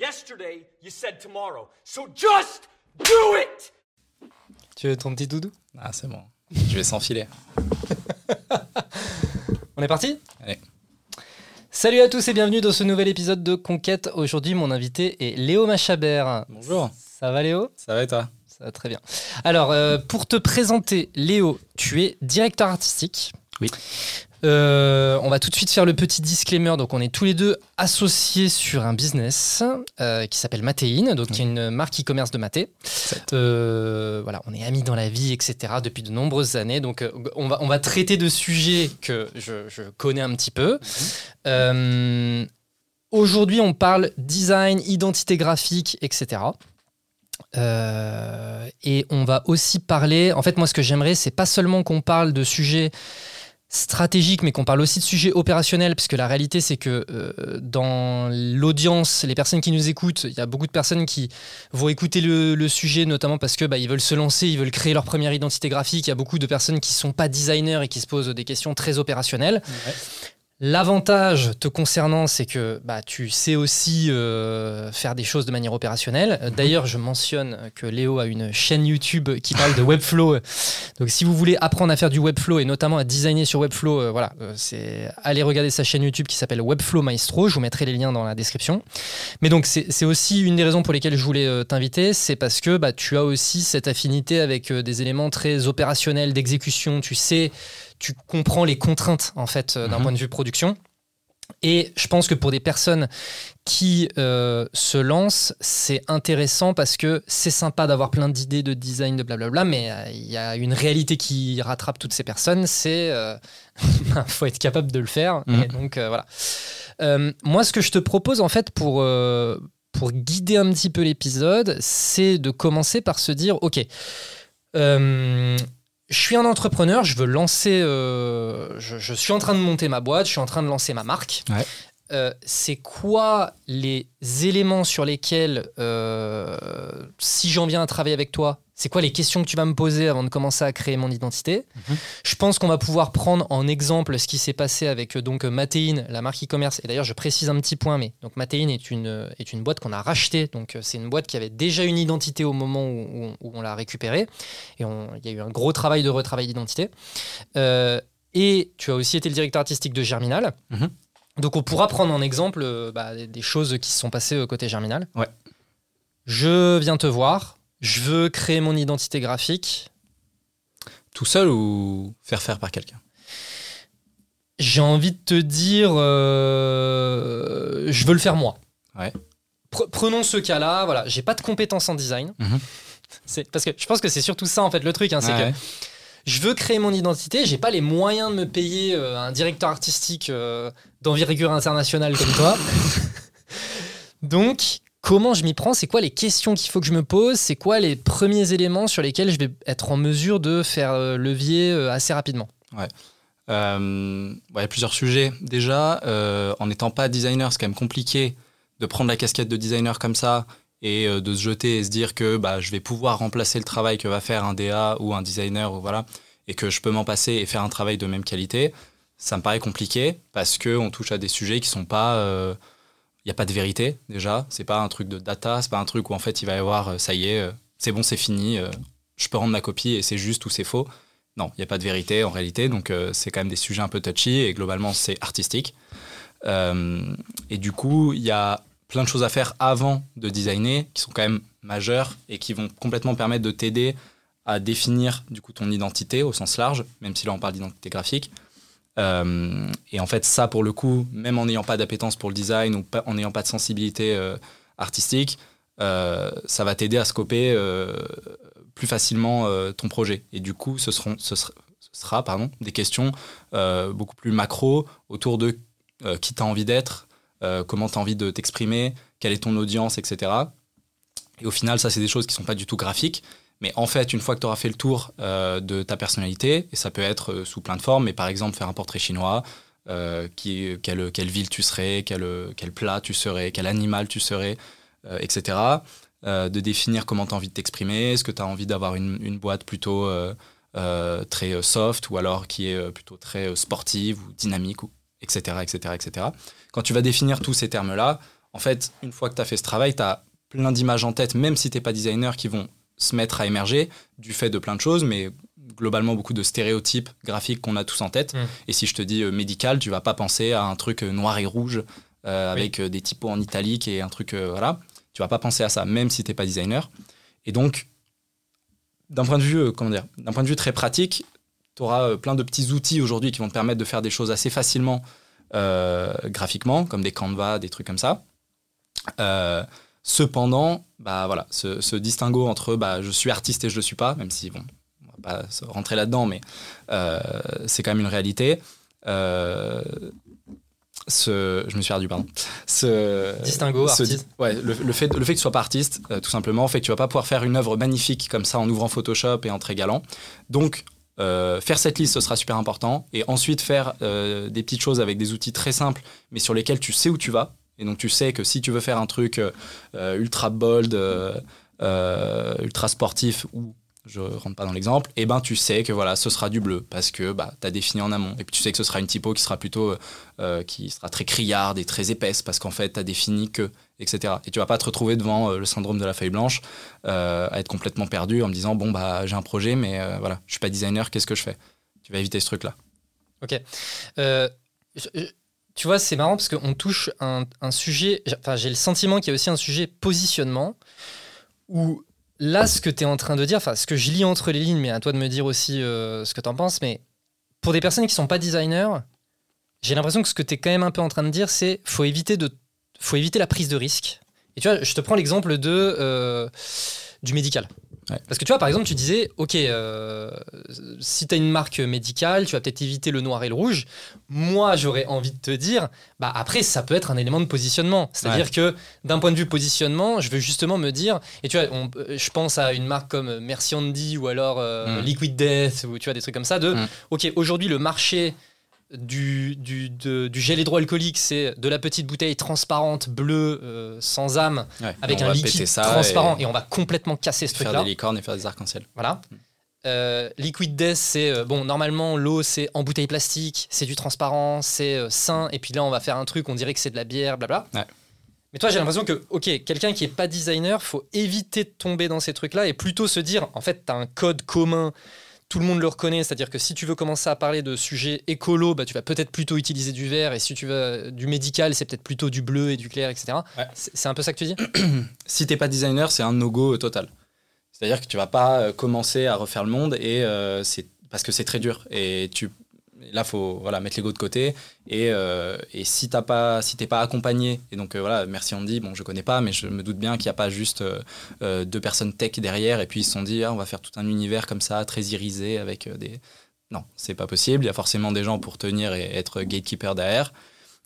Yesterday, you said tomorrow. So just do it! Tu veux ton petit doudou? Ah, c'est bon. Je vais s'enfiler. On est parti? Allez. Salut à tous et bienvenue dans ce nouvel épisode de Conquête. Aujourd'hui, mon invité est Léo Machabert. Bonjour. Ça va Léo? Ça va et toi? Ça va très bien. Alors, euh, pour te présenter, Léo, tu es directeur artistique. Oui. Euh, on va tout de suite faire le petit disclaimer. Donc, on est tous les deux associés sur un business euh, qui s'appelle Matéine, donc qui est une marque e-commerce de maté. Euh, voilà, on est amis dans la vie, etc. depuis de nombreuses années. Donc, on va, on va traiter de sujets que je, je connais un petit peu. Euh, Aujourd'hui, on parle design, identité graphique, etc. Et on va aussi parler. En fait, moi, ce que j'aimerais, c'est pas seulement qu'on parle de sujets stratégiques, mais qu'on parle aussi de sujets opérationnels, puisque la réalité, c'est que euh, dans l'audience, les personnes qui nous écoutent, il y a beaucoup de personnes qui vont écouter le, le sujet, notamment parce que bah, ils veulent se lancer, ils veulent créer leur première identité graphique. Il y a beaucoup de personnes qui sont pas designers et qui se posent des questions très opérationnelles. L'avantage te concernant, c'est que bah, tu sais aussi euh, faire des choses de manière opérationnelle. Euh, D'ailleurs, je mentionne que Léo a une chaîne YouTube qui parle de Webflow. Donc, si vous voulez apprendre à faire du Webflow et notamment à designer sur Webflow, euh, voilà, euh, c'est allez regarder sa chaîne YouTube qui s'appelle Webflow Maestro. Je vous mettrai les liens dans la description. Mais donc, c'est c'est aussi une des raisons pour lesquelles je voulais euh, t'inviter, c'est parce que bah, tu as aussi cette affinité avec des éléments très opérationnels d'exécution. Tu sais tu comprends les contraintes en fait euh, d'un Mhm. point de vue production. Et je pense que pour des personnes qui euh, se lancent, c'est intéressant parce que c'est sympa d'avoir plein d'idées de design, de blablabla, mais euh, il y a une réalité qui rattrape toutes ces personnes, c'est euh, faut être capable de le faire. Mhm. Et donc voilà. Moi, ce que je te propose en fait pour pour guider un petit peu l'épisode, c'est de commencer par se dire, ok. Je suis un entrepreneur, je veux lancer, euh, je, je suis en train de monter ma boîte, je suis en train de lancer ma marque. Ouais. Euh, c'est quoi les éléments sur lesquels, euh, si j'en viens à travailler avec toi, c'est quoi les questions que tu vas me poser avant de commencer à créer mon identité Mhm. Je pense qu'on va pouvoir prendre en exemple ce qui s'est passé avec euh, donc Matéine, la marque e-commerce. Et d'ailleurs, je précise un petit point, mais donc Matéine est une, euh, est une boîte qu'on a rachetée. Donc euh, c'est une boîte qui avait déjà une identité au moment où, où- où on l'a récupérée. Et il y a eu un gros travail de retravail d'identité. Euh, et tu as aussi été le directeur artistique de Germinal. Mhm. Donc on pourra prendre en exemple euh, bah, des- choses qui se sont passées euh, côté Germinal. Ouais. Je viens te voir. Je veux créer mon identité graphique. Tout seul ou faire faire par quelqu'un? J'ai envie de te dire, euh, je veux le faire moi. Ouais. Pre- prenons ce cas-là. Voilà, j'ai pas de compétences en design. Mhm. C'est parce que je pense que c'est surtout ça en fait le truc, hein, c'est Ouais. que je veux créer mon identité, j'ai pas les moyens de me payer euh, un directeur artistique euh, d'envergure internationale comme toi. Donc, comment je m'y prends C'est quoi les questions qu'il faut que je me pose C'est quoi les premiers éléments sur lesquels je vais être en mesure de faire euh, levier euh, assez rapidement ouais, Il y a plusieurs sujets. Déjà, euh, en n'étant pas designer, c'est quand même compliqué de prendre la casquette de designer comme ça et de se jeter et se dire que bah, je vais pouvoir remplacer le travail que va faire un DA ou un designer ou voilà, et que je peux m'en passer et faire un travail de même qualité. Ça me paraît compliqué parce qu'on touche à des sujets qui sont pas. N'y a pas de vérité déjà. C'est pas un truc de data. C'est pas un truc où en fait il va y avoir euh, ça y est, euh, c'est bon, c'est fini. euh, je peux rendre ma copie et c'est juste ou c'est faux. Non, il n'y a pas de vérité en réalité, donc c'est quand même des sujets un peu touchy et globalement c'est artistique. Et du coup, il y a plein de choses à faire avant de designer qui sont quand même majeures et qui vont complètement permettre de t'aider à définir du coup ton identité au sens large, même si là on parle d'identité graphique. Euh, et en fait, ça pour le coup, même en n'ayant pas d'appétence pour le design ou en n'ayant pas de sensibilité euh, artistique, euh, ça va t'aider à scoper plus facilement ton projet. Et du coup, ce, seront, ce sera, pardon, des questions beaucoup plus macro autour de qui tu as envie d'être, comment tu as envie de t'exprimer, quelle est ton audience, etc. Et au final, ça, c'est des choses qui sont pas du tout graphiques. Mais en fait, une fois que tu auras fait le tour euh, de ta personnalité, et ça peut être euh, sous plein de formes, mais par exemple faire un portrait chinois, euh, quelle, ville tu serais, quel, plat tu serais, quel animal tu serais, etc. De définir comment tu as envie de t'exprimer, est-ce que tu as envie d'avoir une, boîte plutôt très soft ou alors qui est plutôt très sportive ou dynamique, etc., etc., etc. Quand tu vas définir tous ces termes-là, En fait, une fois que tu as fait ce travail, tu as plein d'images en tête, même si tu n'es pas designer, qui vont se mettre à émerger du fait de plein de choses, mais globalement beaucoup de stéréotypes graphiques qu'on a tous en tête. Mm. Et si je te dis euh, médical, tu vas pas penser à un truc euh, noir et rouge euh, Oui. avec des typos en italique et un truc voilà. Tu vas pas penser à ça, même si t'es pas designer. Et donc, d'un point de vue, comment dire, d'un point de vue très pratique, tu auras plein de petits outils aujourd'hui qui vont te permettre de faire des choses assez facilement graphiquement, comme des Canva, des trucs comme ça. Cependant, bah voilà, ce, ce distinguo entre bah, je suis artiste et je le suis pas, même si bon, on va pas se rentrer là-dedans, mais euh, c'est quand même une réalité. Euh, ce, je me suis perdu, pardon. Ce, Distinguo, ce- artiste. ouais, le, le fait, le fait que tu sois pas artiste, euh, tout simplement, fait que tu vas pas pouvoir faire une œuvre magnifique comme ça en ouvrant Photoshop et en très galant. Donc, euh, faire cette liste, ce sera super important. Et ensuite, faire euh, des petites choses avec des outils très simples, mais sur lesquels tu sais où tu vas. Et donc, tu sais que si tu veux faire un truc euh, ultra bold, euh, euh, ultra sportif, ou je rentre pas dans l'exemple, et ben tu sais que voilà, ce sera du bleu parce que bah, tu as défini en amont. Et puis tu sais que ce sera une typo qui sera plutôt qui sera très criarde et très épaisse parce qu'en fait, tu as défini que, etc. Et tu vas pas te retrouver devant le syndrome de la feuille blanche à être complètement perdu en me disant bon bah j'ai un projet mais voilà je suis pas designer qu'est-ce que je fais? Tu vas éviter ce truc là je- tu vois, c'est marrant parce qu'on touche un, un sujet. Enfin, j'ai le sentiment qu'il y a aussi un sujet positionnement où là, ce que tu es en train de dire, enfin, ce que je lis entre les lignes, mais à toi de me dire aussi euh, ce que tu en penses, mais pour des personnes qui sont pas designers, j'ai l'impression que ce que tu es quand même un peu en train de dire, c'est faut éviter faut éviter la prise de risque. Et tu vois, je te prends l'exemple euh, du médical. Ouais. Parce que tu vois, par exemple, tu disais, ok, euh, si tu as une marque médicale, tu vas peut-être éviter le noir et le rouge. Moi, j'aurais envie de te dire, bah après, ça peut être un élément de positionnement. C'est-à-dire que d'un point de vue positionnement, je veux justement me dire, et tu vois, on- je pense à une marque comme Merci Andy ou alors euh, Mm. Liquid Death ou tu vois des trucs comme ça. De, Mm. ok, aujourd'hui le marché du, du, de- du gel hydroalcoolique, c'est de la petite bouteille transparente, bleue, euh, sans âme, Ouais, avec un liquide ça transparent, et et, on va complètement casser ce faire truc-là. des licornes et faire des arcs-en-ciel Voilà. Euh, Liquid Death, c'est euh, bon. Normalement, l'eau c'est en bouteille plastique, c'est du transparent, c'est euh, sain. Et puis là, on va faire un truc, on dirait que c'est de la bière, blabla. Ouais. Mais toi, j'ai l'impression que, ok, quelqu'un qui est pas designer, faut éviter de tomber dans ces trucs-là et plutôt se dire, en fait, tu as un code commun, tout le monde le reconnaît. C'est-à-dire que si tu veux commencer à parler de sujets écolo, bah, tu vas peut-être plutôt utiliser du vert. Et si tu veux euh, du médical, c'est peut-être plutôt du bleu et du clair, etc. Ouais. C'est un peu ça que tu dis? Si t'es pas designer c'est un no-go euh, total c'est à dire que tu vas pas euh, commencer à refaire le monde et euh, c'est parce que c'est très dur et tu là faut voilà mettre l'ego de côté. Et, euh, et si t'as pas si t'es pas accompagné et donc euh, voilà merci Andy bon je connais pas mais je me doute bien qu'il n'y a pas juste euh, deux personnes tech derrière et puis ils se sont dit ah, on va faire tout un univers comme ça très irisé avec des non c'est pas possible. Il y a forcément des gens pour tenir et être gatekeeper derrière.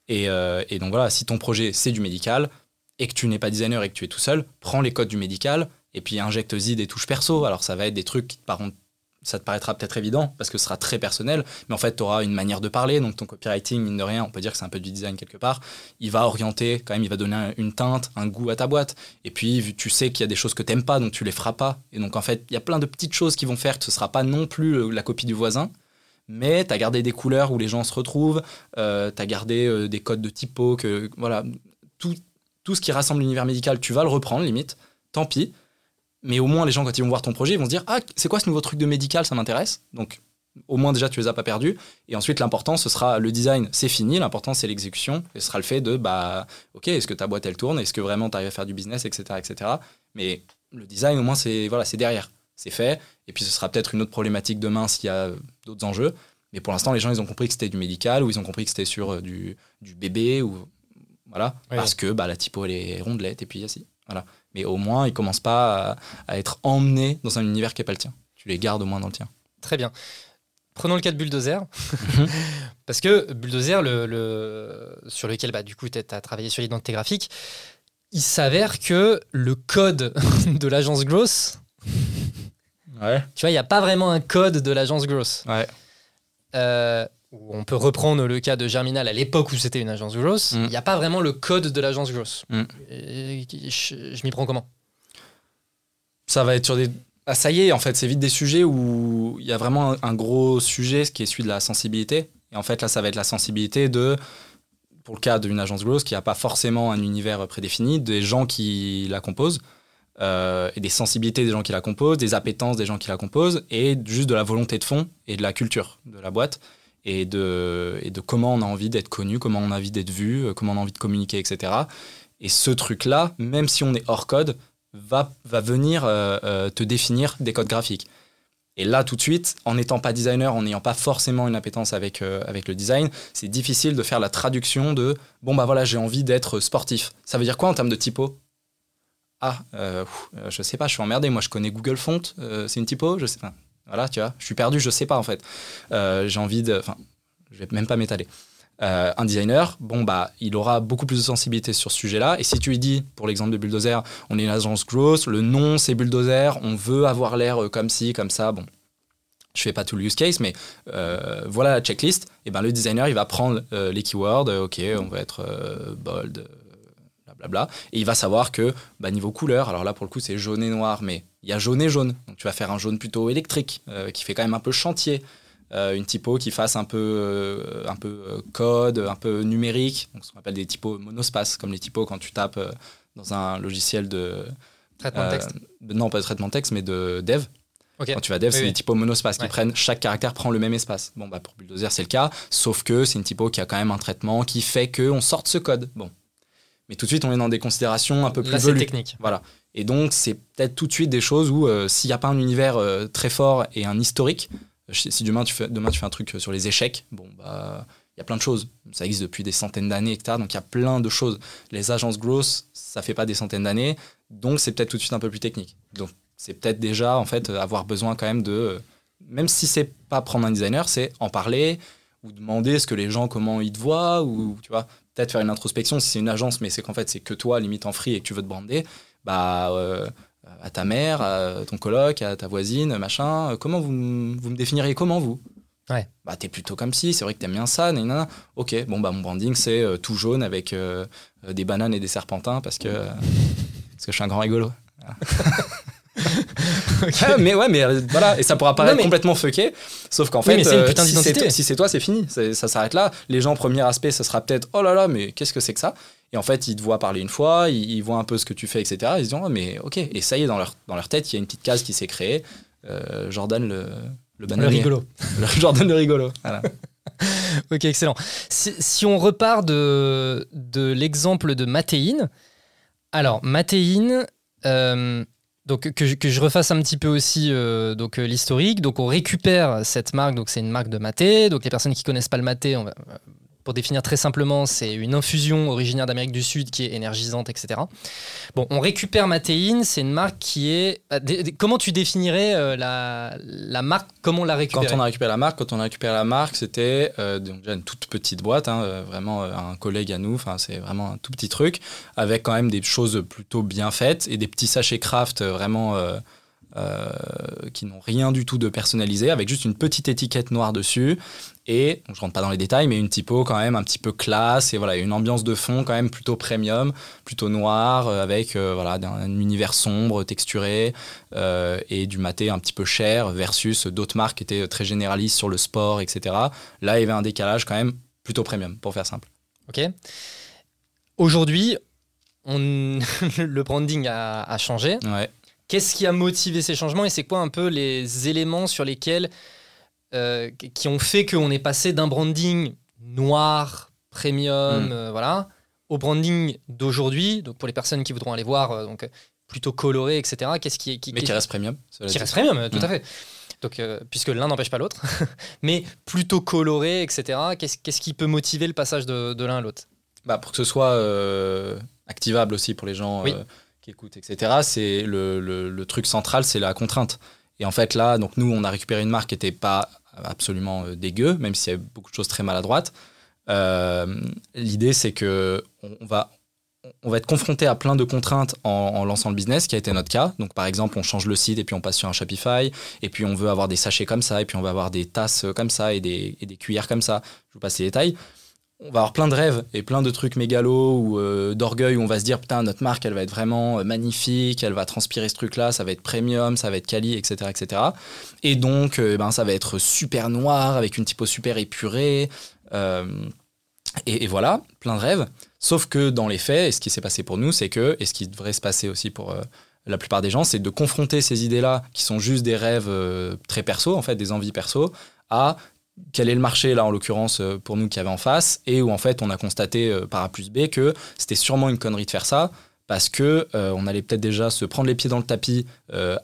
Et, et donc voilà si ton projet c'est du médical et que tu n'es pas designer et que tu es tout seul prends les codes du médical et puis injecte-y des touches perso. Alors ça va être des trucs qui contre ça te paraîtra peut-être évident parce que ce sera très personnel, mais en fait, tu auras une manière de parler. Donc, ton copywriting, mine de rien, on peut dire que c'est un peu du design quelque part. Il va orienter, quand même, il va donner un- une teinte, un goût à ta boîte. Et puis, tu sais qu'il y a des choses que tu n'aimes pas, donc tu les feras pas. Et donc, en fait, il y a plein de petites choses qui vont faire que ce sera pas non plus euh, la copie du voisin. Mais tu as gardé des couleurs où les gens se retrouvent, tu as gardé euh, des codes de typo, que voilà, tout, tout ce qui rassemble l'univers médical, tu vas le reprendre, limite. Tant pis. Mais au moins, les gens, quand ils vont voir ton projet, ils vont se dire Ah, c'est quoi ce nouveau truc de médical Ça m'intéresse? Donc, au moins, déjà, tu les as pas perdus. Et ensuite, l'important, ce sera le design, c'est fini. L'important, c'est l'exécution. Et ce sera le fait de Bah, ok, est-ce que ta boîte, elle tourne? Est-ce que vraiment tu arrives à faire du business, etc. etc. Mais le design, au moins, c'est voilà, c'est derrière. C'est fait. Et puis, ce sera peut-être une autre problématique demain s'il y a d'autres enjeux. Mais pour l'instant, les gens, ils ont compris que c'était du médical ou ils ont compris que c'était sur euh, du, du bébé ou. Voilà. Parce que bah, la typo, elle est rondelette et puis assis. Voilà. Mais au moins, ils commencent pas à, à être emmenés dans un univers qui n'est pas le tien. Tu les gardes au moins dans le tien. Très bien. Prenons le cas de Bulldozer. Parce que Bulldozer, le, le- sur lequel bah, du coup tu as travaillé sur l'identité graphique, il s'avère que le code de l'agence Gross, Ouais. tu vois, il n'y a pas vraiment un code de l'agence Gross. Ouais. Euh, où on peut reprendre le cas de Germinal à l'époque où c'était une agence Gross. Il Mm. n'y a pas vraiment le code de l'agence Gross. Mm. Je je m'y prends comment? Ça va être sur des. Ah, ça y est, en fait, c'est vite des sujets où il y a vraiment un, un gros sujet, ce qui est celui de la sensibilité. Et en fait, là, ça va être la sensibilité de pour le cas d'une agence growth qui n'a pas forcément un univers prédéfini, des gens qui la composent, euh, et des sensibilités des gens qui la composent, des appétences des gens qui la composent, et juste de la volonté de fond et de la culture de la boîte, et de, et de comment on a envie d'être connu, comment on a envie d'être vu, euh, comment on a envie de communiquer, etc. Et ce truc-là, même si on est hors code, va, va venir euh, te définir des codes graphiques. Et là, tout de suite, en n'étant pas designer, en n'ayant pas forcément une appétence avec, avec le design, c'est difficile de faire la traduction de bon, bah voilà, j'ai envie d'être sportif. Ça veut dire quoi en termes de typo? Ah, euh, je sais pas, je suis emmerdé. Moi, je connais Google Font, euh, c'est une typo, je sais pas. Voilà, tu vois, je suis perdu, je sais pas en fait. Euh, j'ai envie de. Enfin, je vais même pas m'étaler. un designer, bon, bah, il aura beaucoup plus de sensibilité sur ce sujet-là. Et si tu lui dis, pour l'exemple de Bulldozer, on est une agence grosse, le nom c'est Bulldozer, on veut avoir l'air comme ci, comme ça, bon. Je fais pas tout le use case, mais voilà la checklist. Et ben le designer, il va prendre les keywords. ok, on va être bold, et il va savoir que bah, niveau couleur, alors là pour le coup c'est jaune et noir, mais il y a jaune et jaune. Donc tu vas faire un jaune plutôt électrique, euh, qui fait quand même un peu chantier. Euh, une typo qui fasse un peu, euh, un peu code, un peu numérique, donc ce qu'on appelle des typos monospace, comme les typos quand tu tapes dans un logiciel de... Traitement de texte Non, pas de traitement de texte, mais de dev. Quand tu vas dev, c'est des typos monospace qui prennent, chaque caractère prend le même espace. Bon, bah pour Bulldozer, c'est le cas, sauf que c'est une typo qui a quand même un traitement qui fait qu'on sorte ce code. Bon, mais tout de suite, on est dans des considérations un peu plus Là, c'est technique. Voilà. Et donc, c'est peut-être tout de suite des choses où, euh, s'il n'y a pas un univers euh, très fort et un historique, si demain tu, fais, demain tu fais un truc sur les échecs, bon, bah, il y a plein de choses. Ça existe depuis des centaines d'années, etc. Donc, il y a plein de choses. Les agences growth, ça fait pas des centaines d'années. Donc, c'est peut-être tout de suite un peu plus technique. Donc, c'est peut-être déjà, en fait, avoir besoin quand même de. Même si c'est pas prendre un designer, c'est en parler ou demander ce que les gens, comment ils te voient, ou tu vois, peut-être faire une introspection si c'est une agence, mais c'est qu'en fait, c'est que toi, limite en free, et que tu veux te brander, bah, euh, à ta mère, à ton coloc, à ta voisine, machin, euh, comment vous, vous me définiriez comment vous? Ouais. Bah, t'es plutôt comme si, c'est vrai que t'aimes bien ça, nanana. Ok, bon, bah, mon branding, c'est euh, tout jaune avec des bananes et des serpentins parce que, parce que je suis un grand rigolo. mais ouais, mais voilà, et ça pourra paraître complètement fucké, sauf qu'en fait, si c'est toi, c'est fini, ça s'arrête là. Les gens, premier aspect, ça sera peut-être oh là là, mais qu'est-ce que c'est que ça? Et en fait, ils te voient parler une fois, ils, voient un peu ce que tu fais, etc. Ils se disent oh, mais ok, et ça y est, dans leur, dans leur tête, il y a une petite case qui s'est créée. Euh, Jordan le, le Le rigolo. Jordan le rigolo. Voilà. ok, excellent. Si, on repart de, de l'exemple de Matéine, alors Matéine, donc que je, que je, refasse un petit peu aussi euh, donc euh, l'historique. Donc on récupère cette marque, donc c'est une marque de maté. Donc les personnes qui connaissent pas le maté, on va, pour définir très simplement, c'est une infusion originaire d'Amérique du Sud qui est énergisante, etc. Bon, on récupère Matéine, c'est une marque qui est. Bah, comment tu définirais euh, la, la, marque Comment on l'a récupérée Quand on a récupéré la marque, quand on a récupéré la marque, c'était euh, déjà une toute petite boîte, hein, euh, vraiment un collègue à nous. C'est vraiment un tout petit truc avec quand même des choses plutôt bien faites et des petits sachets craft vraiment. qui n'ont rien du tout de personnalisé, avec juste une petite étiquette noire dessus, et je rentre pas dans les détails, mais une typo quand même un petit peu classe et voilà une ambiance de fond quand même plutôt premium, plutôt noir euh, avec euh, voilà un, univers sombre, texturé euh, et du maté un petit peu cher versus d'autres marques qui étaient très généralistes sur le sport, etc. Là, il y avait un décalage quand même plutôt premium pour faire simple. Ok. Aujourd'hui, on... le branding a, a changé. Ouais. Qu'est-ce qui a motivé ces changements et c'est quoi un peu les éléments sur lesquels euh, qui ont fait qu'on est passé d'un branding noir, premium, mm. euh, voilà, au branding d'aujourd'hui. Donc pour les personnes qui voudront aller voir, euh, donc plutôt coloré, etc. Qu'est-ce qui, qui, mais qui, reste premium. Qui reste premium, tout à mm. fait. Donc, puisque l'un n'empêche pas l'autre, mais plutôt coloré, etc. Qu'est-ce qui peut motiver le passage de, l'un à l'autre? Bah, Pour que ce soit activable aussi pour les gens qui écoutent, etc. C'est le, le, le, truc central, c'est la contrainte. Et en fait là, donc nous, on a récupéré une marque qui n'était pas absolument euh, dégueu, même s'il y a beaucoup de choses très maladroites. Euh, l'idée, c'est que on va, on va être confronté à plein de contraintes en, lançant le business, qui a été notre cas. Donc, par exemple, on change le site et puis on passe sur un Shopify, et puis on veut avoir des sachets comme ça, et puis on va avoir des tasses comme ça et des, et des cuillères comme ça. Je vous passe les détails on va avoir plein de rêves et plein de trucs mégalos ou euh, d'orgueil où on va se dire putain notre marque elle va être vraiment euh, magnifique, elle va transpirer ce truc là, ça va être premium, ça va être quali, etc. etc. Et donc euh, ben, ça va être super noir avec une typo super épurée. Et, et voilà, plein de rêves. Sauf que dans les faits, et ce qui s'est passé pour nous, c'est que, et ce qui devrait se passer aussi pour la plupart des gens, c'est de confronter ces idées-là, qui sont juste des rêves très perso, en fait, des envies perso, à quel est le marché, là, en l'occurrence, euh, pour nous qui avait en face, et où, en fait, on a constaté euh, par A plus B que c'était sûrement une connerie de faire ça, parce que euh, on allait peut-être déjà se prendre les pieds dans le tapis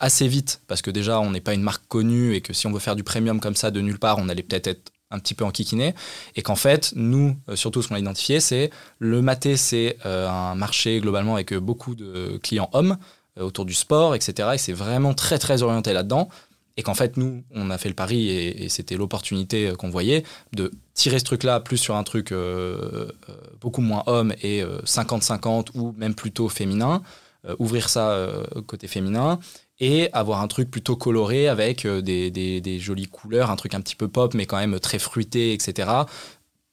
assez vite, parce que déjà, on n'est pas une marque connue, et que si on veut faire du premium comme ça de nulle part, on allait peut-être être un petit peu enquiquiné, et qu'en fait, nous, surtout ce qu'on a identifié, c'est le maté, c'est un marché globalement avec beaucoup de clients hommes autour du sport, etc. Et c'est vraiment très très orienté là-dedans. Et qu'en fait, nous, on a fait le pari et, c'était l'opportunité euh, qu'on voyait de tirer ce truc-là plus sur un truc euh, euh, beaucoup moins homme et euh, 50-50 ou même plutôt féminin, ouvrir ça côté féminin et avoir un truc plutôt coloré avec des, jolies couleurs, un truc un petit peu pop mais quand même très fruité, etc.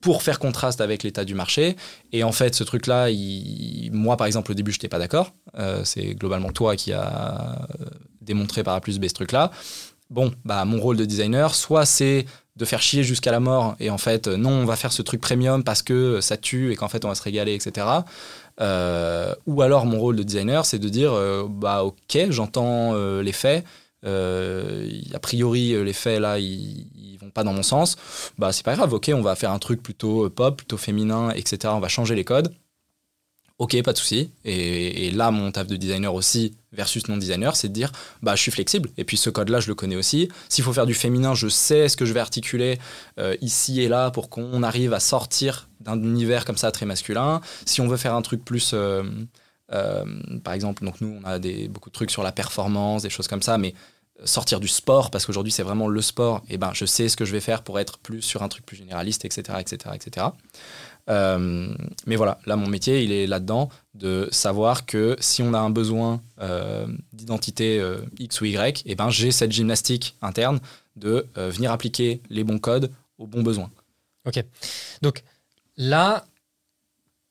pour faire contraste avec l'état du marché. Et en fait, ce truc-là, moi, par exemple, au début, je n'étais pas d'accord. C'est globalement toi qui a démontré par A plus B ce truc-là. Bon, bah, mon rôle de designer, soit c'est de faire chier jusqu'à la mort et en fait, euh, non, on va faire ce truc premium parce que ça tue et qu'en fait, on va se régaler, etc. Euh, ou alors, mon rôle de designer, c'est de dire, euh, bah, ok, j'entends les faits. A priori, les faits là, ils, ils vont pas dans mon sens. Bah, c'est pas grave, ok, on va faire un truc plutôt pop, plutôt féminin, etc. On va changer les codes. Ok, pas de souci. Et, là, mon taf de designer aussi, versus non-designer, c'est de dire, bah, je suis flexible. Et puis ce code-là, je le connais aussi. S'il faut faire du féminin, je sais ce que je vais articuler euh, ici et là pour qu'on arrive à sortir d'un univers comme ça très masculin. Si on veut faire un truc plus, euh, euh, par exemple, donc nous, on a beaucoup de trucs sur la performance, des choses comme ça, mais sortir du sport, parce qu'aujourd'hui c'est vraiment le sport, et ben je sais ce que je vais faire pour être plus sur un truc plus généraliste, etc. etc., etc. Euh, mais voilà, là mon métier il est là-dedans de savoir que si on a un besoin euh, d'identité euh, X ou Y, et ben j'ai cette gymnastique interne de venir appliquer les bons codes aux bons besoins. Donc là,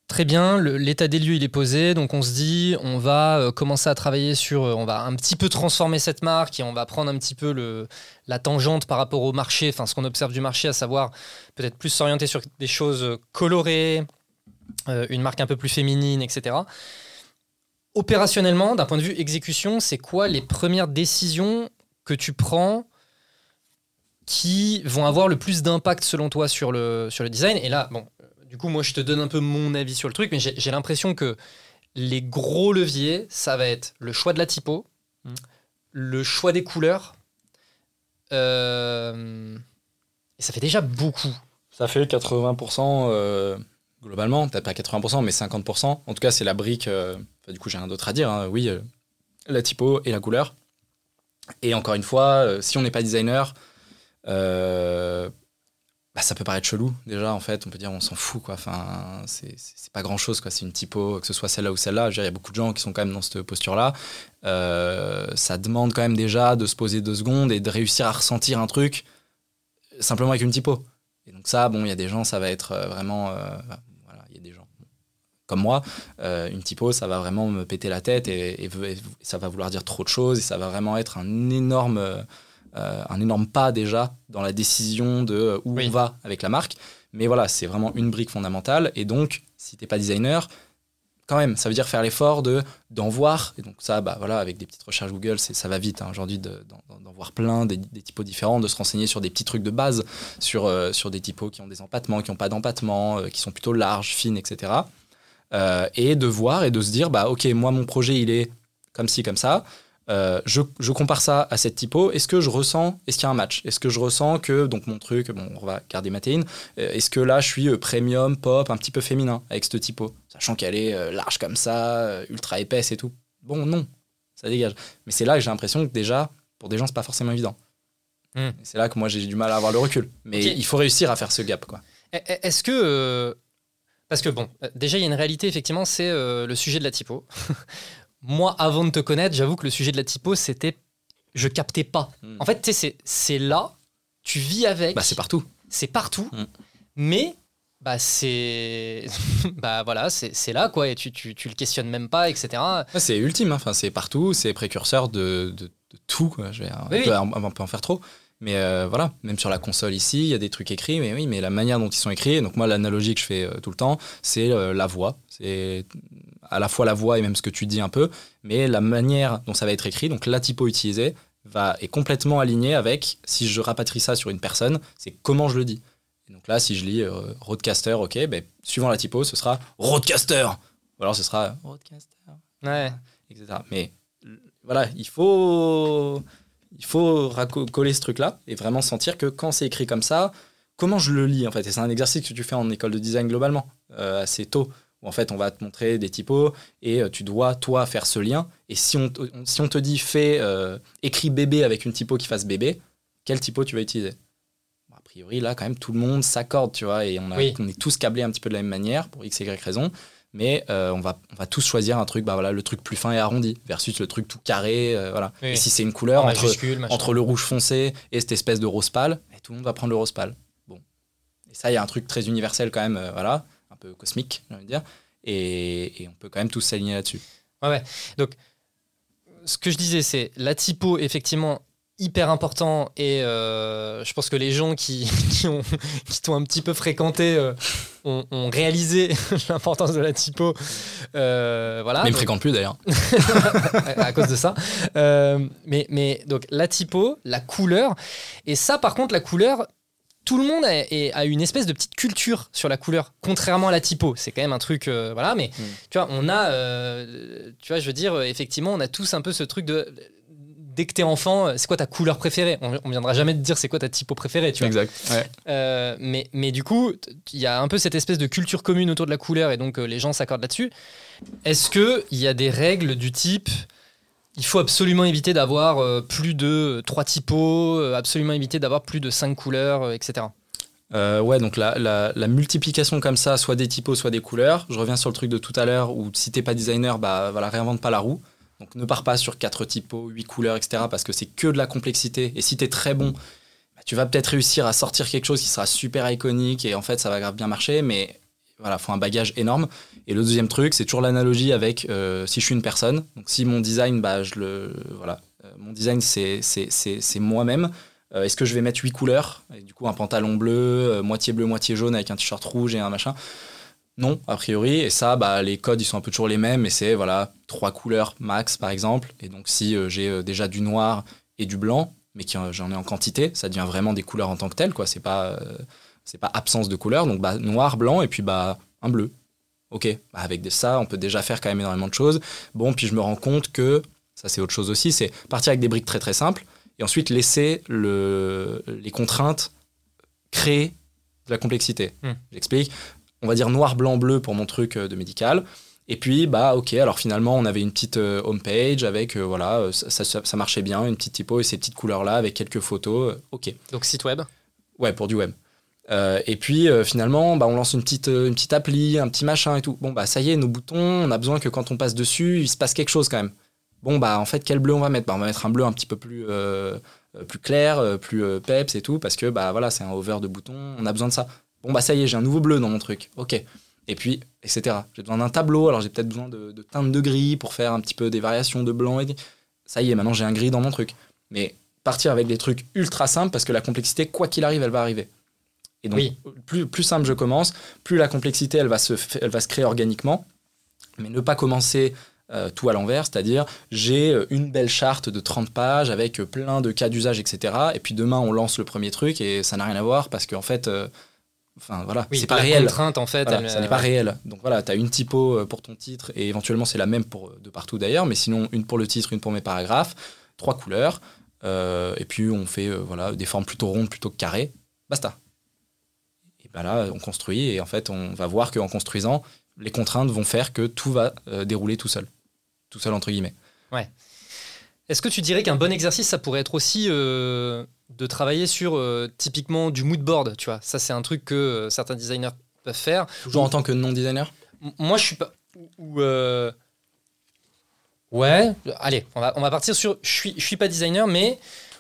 très bien, l'état des lieux il est posé, donc on se dit on va euh, commencer à travailler sur, euh, on va un petit peu transformer cette marque et on va prendre un petit peu le, la tangente par rapport au marché, enfin ce qu'on observe du marché, à savoir peut-être plus s'orienter sur des choses euh, colorées, une marque un peu plus féminine, etc. Opérationnellement, d'un point de vue exécution, c'est quoi les premières décisions que tu prends qui vont avoir le plus d'impact selon toi sur le, sur le design? Et là, bon, du coup, moi, je te donne un peu mon avis sur le truc, mais j'ai l'impression que les gros leviers, ça va être le choix de la typo, Mm. le choix des couleurs, euh, et ça fait déjà beaucoup. Ça fait 80% euh, globalement, peut-être pas 80%, mais 50%. En tout cas, c'est la brique. euh, enfin, du coup, j'ai rien d'autre à dire. hein. Oui, euh, la typo et la couleur. Et encore une fois, euh, si on n'est pas designer, euh, bah, ça peut paraître chelou déjà. En fait, on peut dire on s'en fout quoi. Enfin, c'est pas grand chose quoi. C'est une typo, que ce soit celle-là ou celle-là. Il y a beaucoup de gens qui sont quand même dans cette posture-là. Euh, ça demande quand même déjà de se poser deux secondes et de réussir à ressentir un truc simplement avec une typo. Et donc ça, bon, il y a des gens, ça va être euh, vraiment... euh, voilà, il y a des gens comme moi, une typo, ça va vraiment me péter la tête et ça va vouloir dire trop de choses et ça va vraiment être un énorme, euh, un énorme pas déjà dans la décision de euh, où Oui. on va avec la marque. Mais voilà, c'est vraiment une brique fondamentale. Et donc, si t'es pas designer, quand même, ça veut dire faire l'effort de d'en voir. Et donc ça, bah voilà, avec des petites recherches Google, c'est- ça va vite hein, aujourd'hui de- d'en voir plein, des, des typos différents, de se renseigner sur des petits trucs de base, sur, euh, sur des typos qui ont des empattements, qui n'ont pas d'empattement, euh, qui sont plutôt larges, fines, etc. Euh, et de voir et de se dire, bah ok, moi mon projet il est comme ci, comme ça. Euh, je, je compare ça à cette typo. Est-ce que je ressens, est-ce qu'il y a un match? Est-ce que je ressens que, donc mon truc, bon, on va garder Matéine, euh, est-ce que là je suis euh, premium, pop, un petit peu féminin avec cette typo? Sachant qu'elle est large comme ça, ultra épaisse et tout. Bon, non, ça dégage. Mais c'est là que j'ai l'impression que déjà, pour des gens, c'est pas forcément évident. Hmm. C'est là que moi j'ai du mal à avoir le recul. Mais il faut réussir à faire ce gap, quoi. E- e- Est-ce que. euh, Parce que bon, déjà, il y a une réalité, effectivement, c'est euh, le sujet de la typo. Moi, avant de te connaître, j'avoue que le sujet de la typo, c'était. Je captais pas. Mm. En fait, tu sais, c'est- là, tu vis avec. Bah, c'est partout. c'est partout, Mm. mais. Bah c'est bah voilà c'est là quoi et tu, tu, tu le questionnes même pas etc c'est ultime, hein. enfin, c'est partout, c'est précurseur de, de- de tout. Quoi. Je vais, on, Oui, peut, oui. on- on peut en faire trop. Mais euh, voilà, même sur la console ici, il y a des trucs écrits, mais oui, mais la manière dont ils sont écrits, donc moi l'analogie que je fais euh, tout le temps, c'est euh, la voix. C'est à la fois la voix et même ce que tu dis un peu, mais la manière dont ça va être écrit, donc la typo utilisée, va, est complètement alignée avec, si je rapatrie ça sur une personne, c'est comment je le dis. Et donc là, si je lis roadcaster, ok, ben, suivant la typo, ce sera roadcaster. Ou alors ce sera roadcaster. Ouais. Etc. Mais voilà, il faut il faut coller ce truc-là et vraiment sentir que quand c'est écrit comme ça, comment je le lis en fait. Et c'est un exercice que tu fais en école de design globalement, euh, assez tôt, où en fait on va te montrer des typos et euh, tu dois toi faire ce lien. Et si on, si on te dit fais euh, écrit bébé avec une typo qui fasse bébé, quel typo tu vas utiliser? A priori là quand même tout le monde s'accorde, tu vois, et on, on est tous câblés un petit peu de la même manière pour x y raison mais euh, on, va, on va tous choisir un truc, bah voilà, le truc plus fin et arrondi, versus le truc tout carré. Euh, voilà. Et si c'est une couleur entre, entre, le rouge foncé et cette espèce de rose pâle, bah, tout le monde va prendre le rose pâle. Bon. Et ça, il y a un truc très universel quand même, voilà, un peu cosmique, j'ai envie de dire. Et, et, on peut quand même tous s'aligner là-dessus. Ouais, ouais. Donc, ce que je disais, c'est la typo, effectivement, hyper important et euh, je pense que les gens qui, qui, ont, qui t'ont un petit peu fréquenté euh, ont, réalisé l'importance de la typo. Euh, voilà. Mais ils ne fréquentent plus d'ailleurs. à cause de ça. mais, mais donc la typo, la couleur. Et ça, par contre, la couleur, tout le monde a, a, une espèce de petite culture sur la couleur, contrairement à la typo. C'est quand même un truc, voilà. Mais mm. tu vois, on a, tu vois, je veux dire, effectivement, on a tous un peu ce truc de dès que t'es enfant, euh, c'est quoi ta couleur préférée? On, on, viendra jamais te dire c'est quoi ta typo préférée, tu vois. Exact. Euh, mais, mais du coup, il y a un peu cette espèce de culture commune autour de la couleur et donc euh, les gens s'accordent là-dessus. Est-ce qu'il y a des règles du type il faut absolument éviter d'avoir plus de trois typos, absolument éviter d'avoir plus de cinq couleurs, etc. ouais, donc la, multiplication comme ça, soit des typos, soit des couleurs. Je reviens sur le truc de tout à l'heure où si t'es pas designer, bah voilà, réinvente pas la roue. Donc ne pars pas sur quatre typos, huit couleurs, etc. parce que c'est que de la complexité. Et si tu es très bon, bah, tu vas peut-être réussir à sortir quelque chose qui sera super iconique et en fait ça va grave bien marcher, mais voilà, faut un bagage énorme. Et le deuxième truc, c'est toujours l'analogie avec euh, si je suis une personne. Donc si mon design, bah, je le, voilà, euh, mon design c'est, moi-même. Euh, est-ce que je vais mettre huit couleurs Du coup, un pantalon bleu, moitié bleu, moitié jaune avec un t-shirt rouge et un machin? Non, a priori. Et ça, bah, les codes, ils sont un peu toujours les mêmes. Et c'est voilà, trois couleurs max, par exemple. Et donc, si j'ai déjà du noir et du blanc, mais que j'en ai en quantité, ça devient vraiment des couleurs en tant que telles. quoi. C'est pas, c'est pas absence de couleurs. Donc, bah, noir, blanc et puis bah, un bleu. Ok, bah, avec ça, on peut déjà faire quand même énormément de choses. Bon, puis je me rends compte que, ça c'est autre chose aussi, c'est partir avec des briques très très simples et ensuite laisser le, les contraintes créer de la complexité. Hmm. J'explique on va dire noir, blanc, bleu pour mon truc euh, de médical. Et puis, bah, ok, alors finalement, on avait une petite euh, homepage avec, euh, voilà, ça, ça, marchait bien, une petite typo et ces petites couleurs-là avec quelques photos. ok. Donc, site web? Ouais, pour du web. Et puis, finalement, bah, on lance une petite, une petite appli, un petit machin et tout. Bon, bah, ça y est, nos boutons, on a besoin que quand on passe dessus, il se passe quelque chose quand même. Bon, bah, en fait, quel bleu on va mettre? Bah, On va mettre un bleu un petit peu plus, clair, plus peps et tout, parce que, bah, voilà, c'est un over de boutons, on a besoin de ça. Bon, bah ça y est, j'ai un nouveau bleu dans mon truc. Ok. Et puis, etc. J'ai besoin d'un tableau, alors j'ai peut-être besoin de, de teintes de gris pour faire un petit peu des variations de blanc. Et... Ça y est, maintenant j'ai un gris dans mon truc. Mais partir avec des trucs ultra simples parce que la complexité, quoi qu'il arrive, elle va arriver. Et donc, plus, plus simple je commence, plus la complexité, elle va se, elle va se créer organiquement. Mais ne pas commencer euh, tout à l'envers, c'est-à-dire j'ai euh, une belle charte de 30 pages avec euh, plein de cas d'usage, etc. Et puis demain, on lance le premier truc et ça n'a rien à voir parce qu'en fait, Enfin voilà, c'est pas réel. Contrainte, en fait, ça n'est pas réel. Donc voilà, tu as une typo euh, pour ton titre et éventuellement c'est la même pour euh, de partout d'ailleurs, mais sinon une pour le titre, une pour mes paragraphes, trois couleurs, euh, et puis on fait voilà des formes plutôt rondes plutôt que carrées. Basta. Ben là, on construit et en fait on va voir qu'en construisant, les contraintes vont faire que tout va dérouler tout seul, tout seul entre guillemets. Ouais. Est-ce que tu dirais qu'un bon exercice, ça pourrait être aussi de travailler sur euh, typiquement du mood board, tu vois? Ça, c'est un truc que euh, certains designers peuvent faire. Toujours en tant que non-designer? Moi, je suis pas. Ou, euh, Ouais, allez, on va, on va partir sur. Je suis, je suis pas designer, mais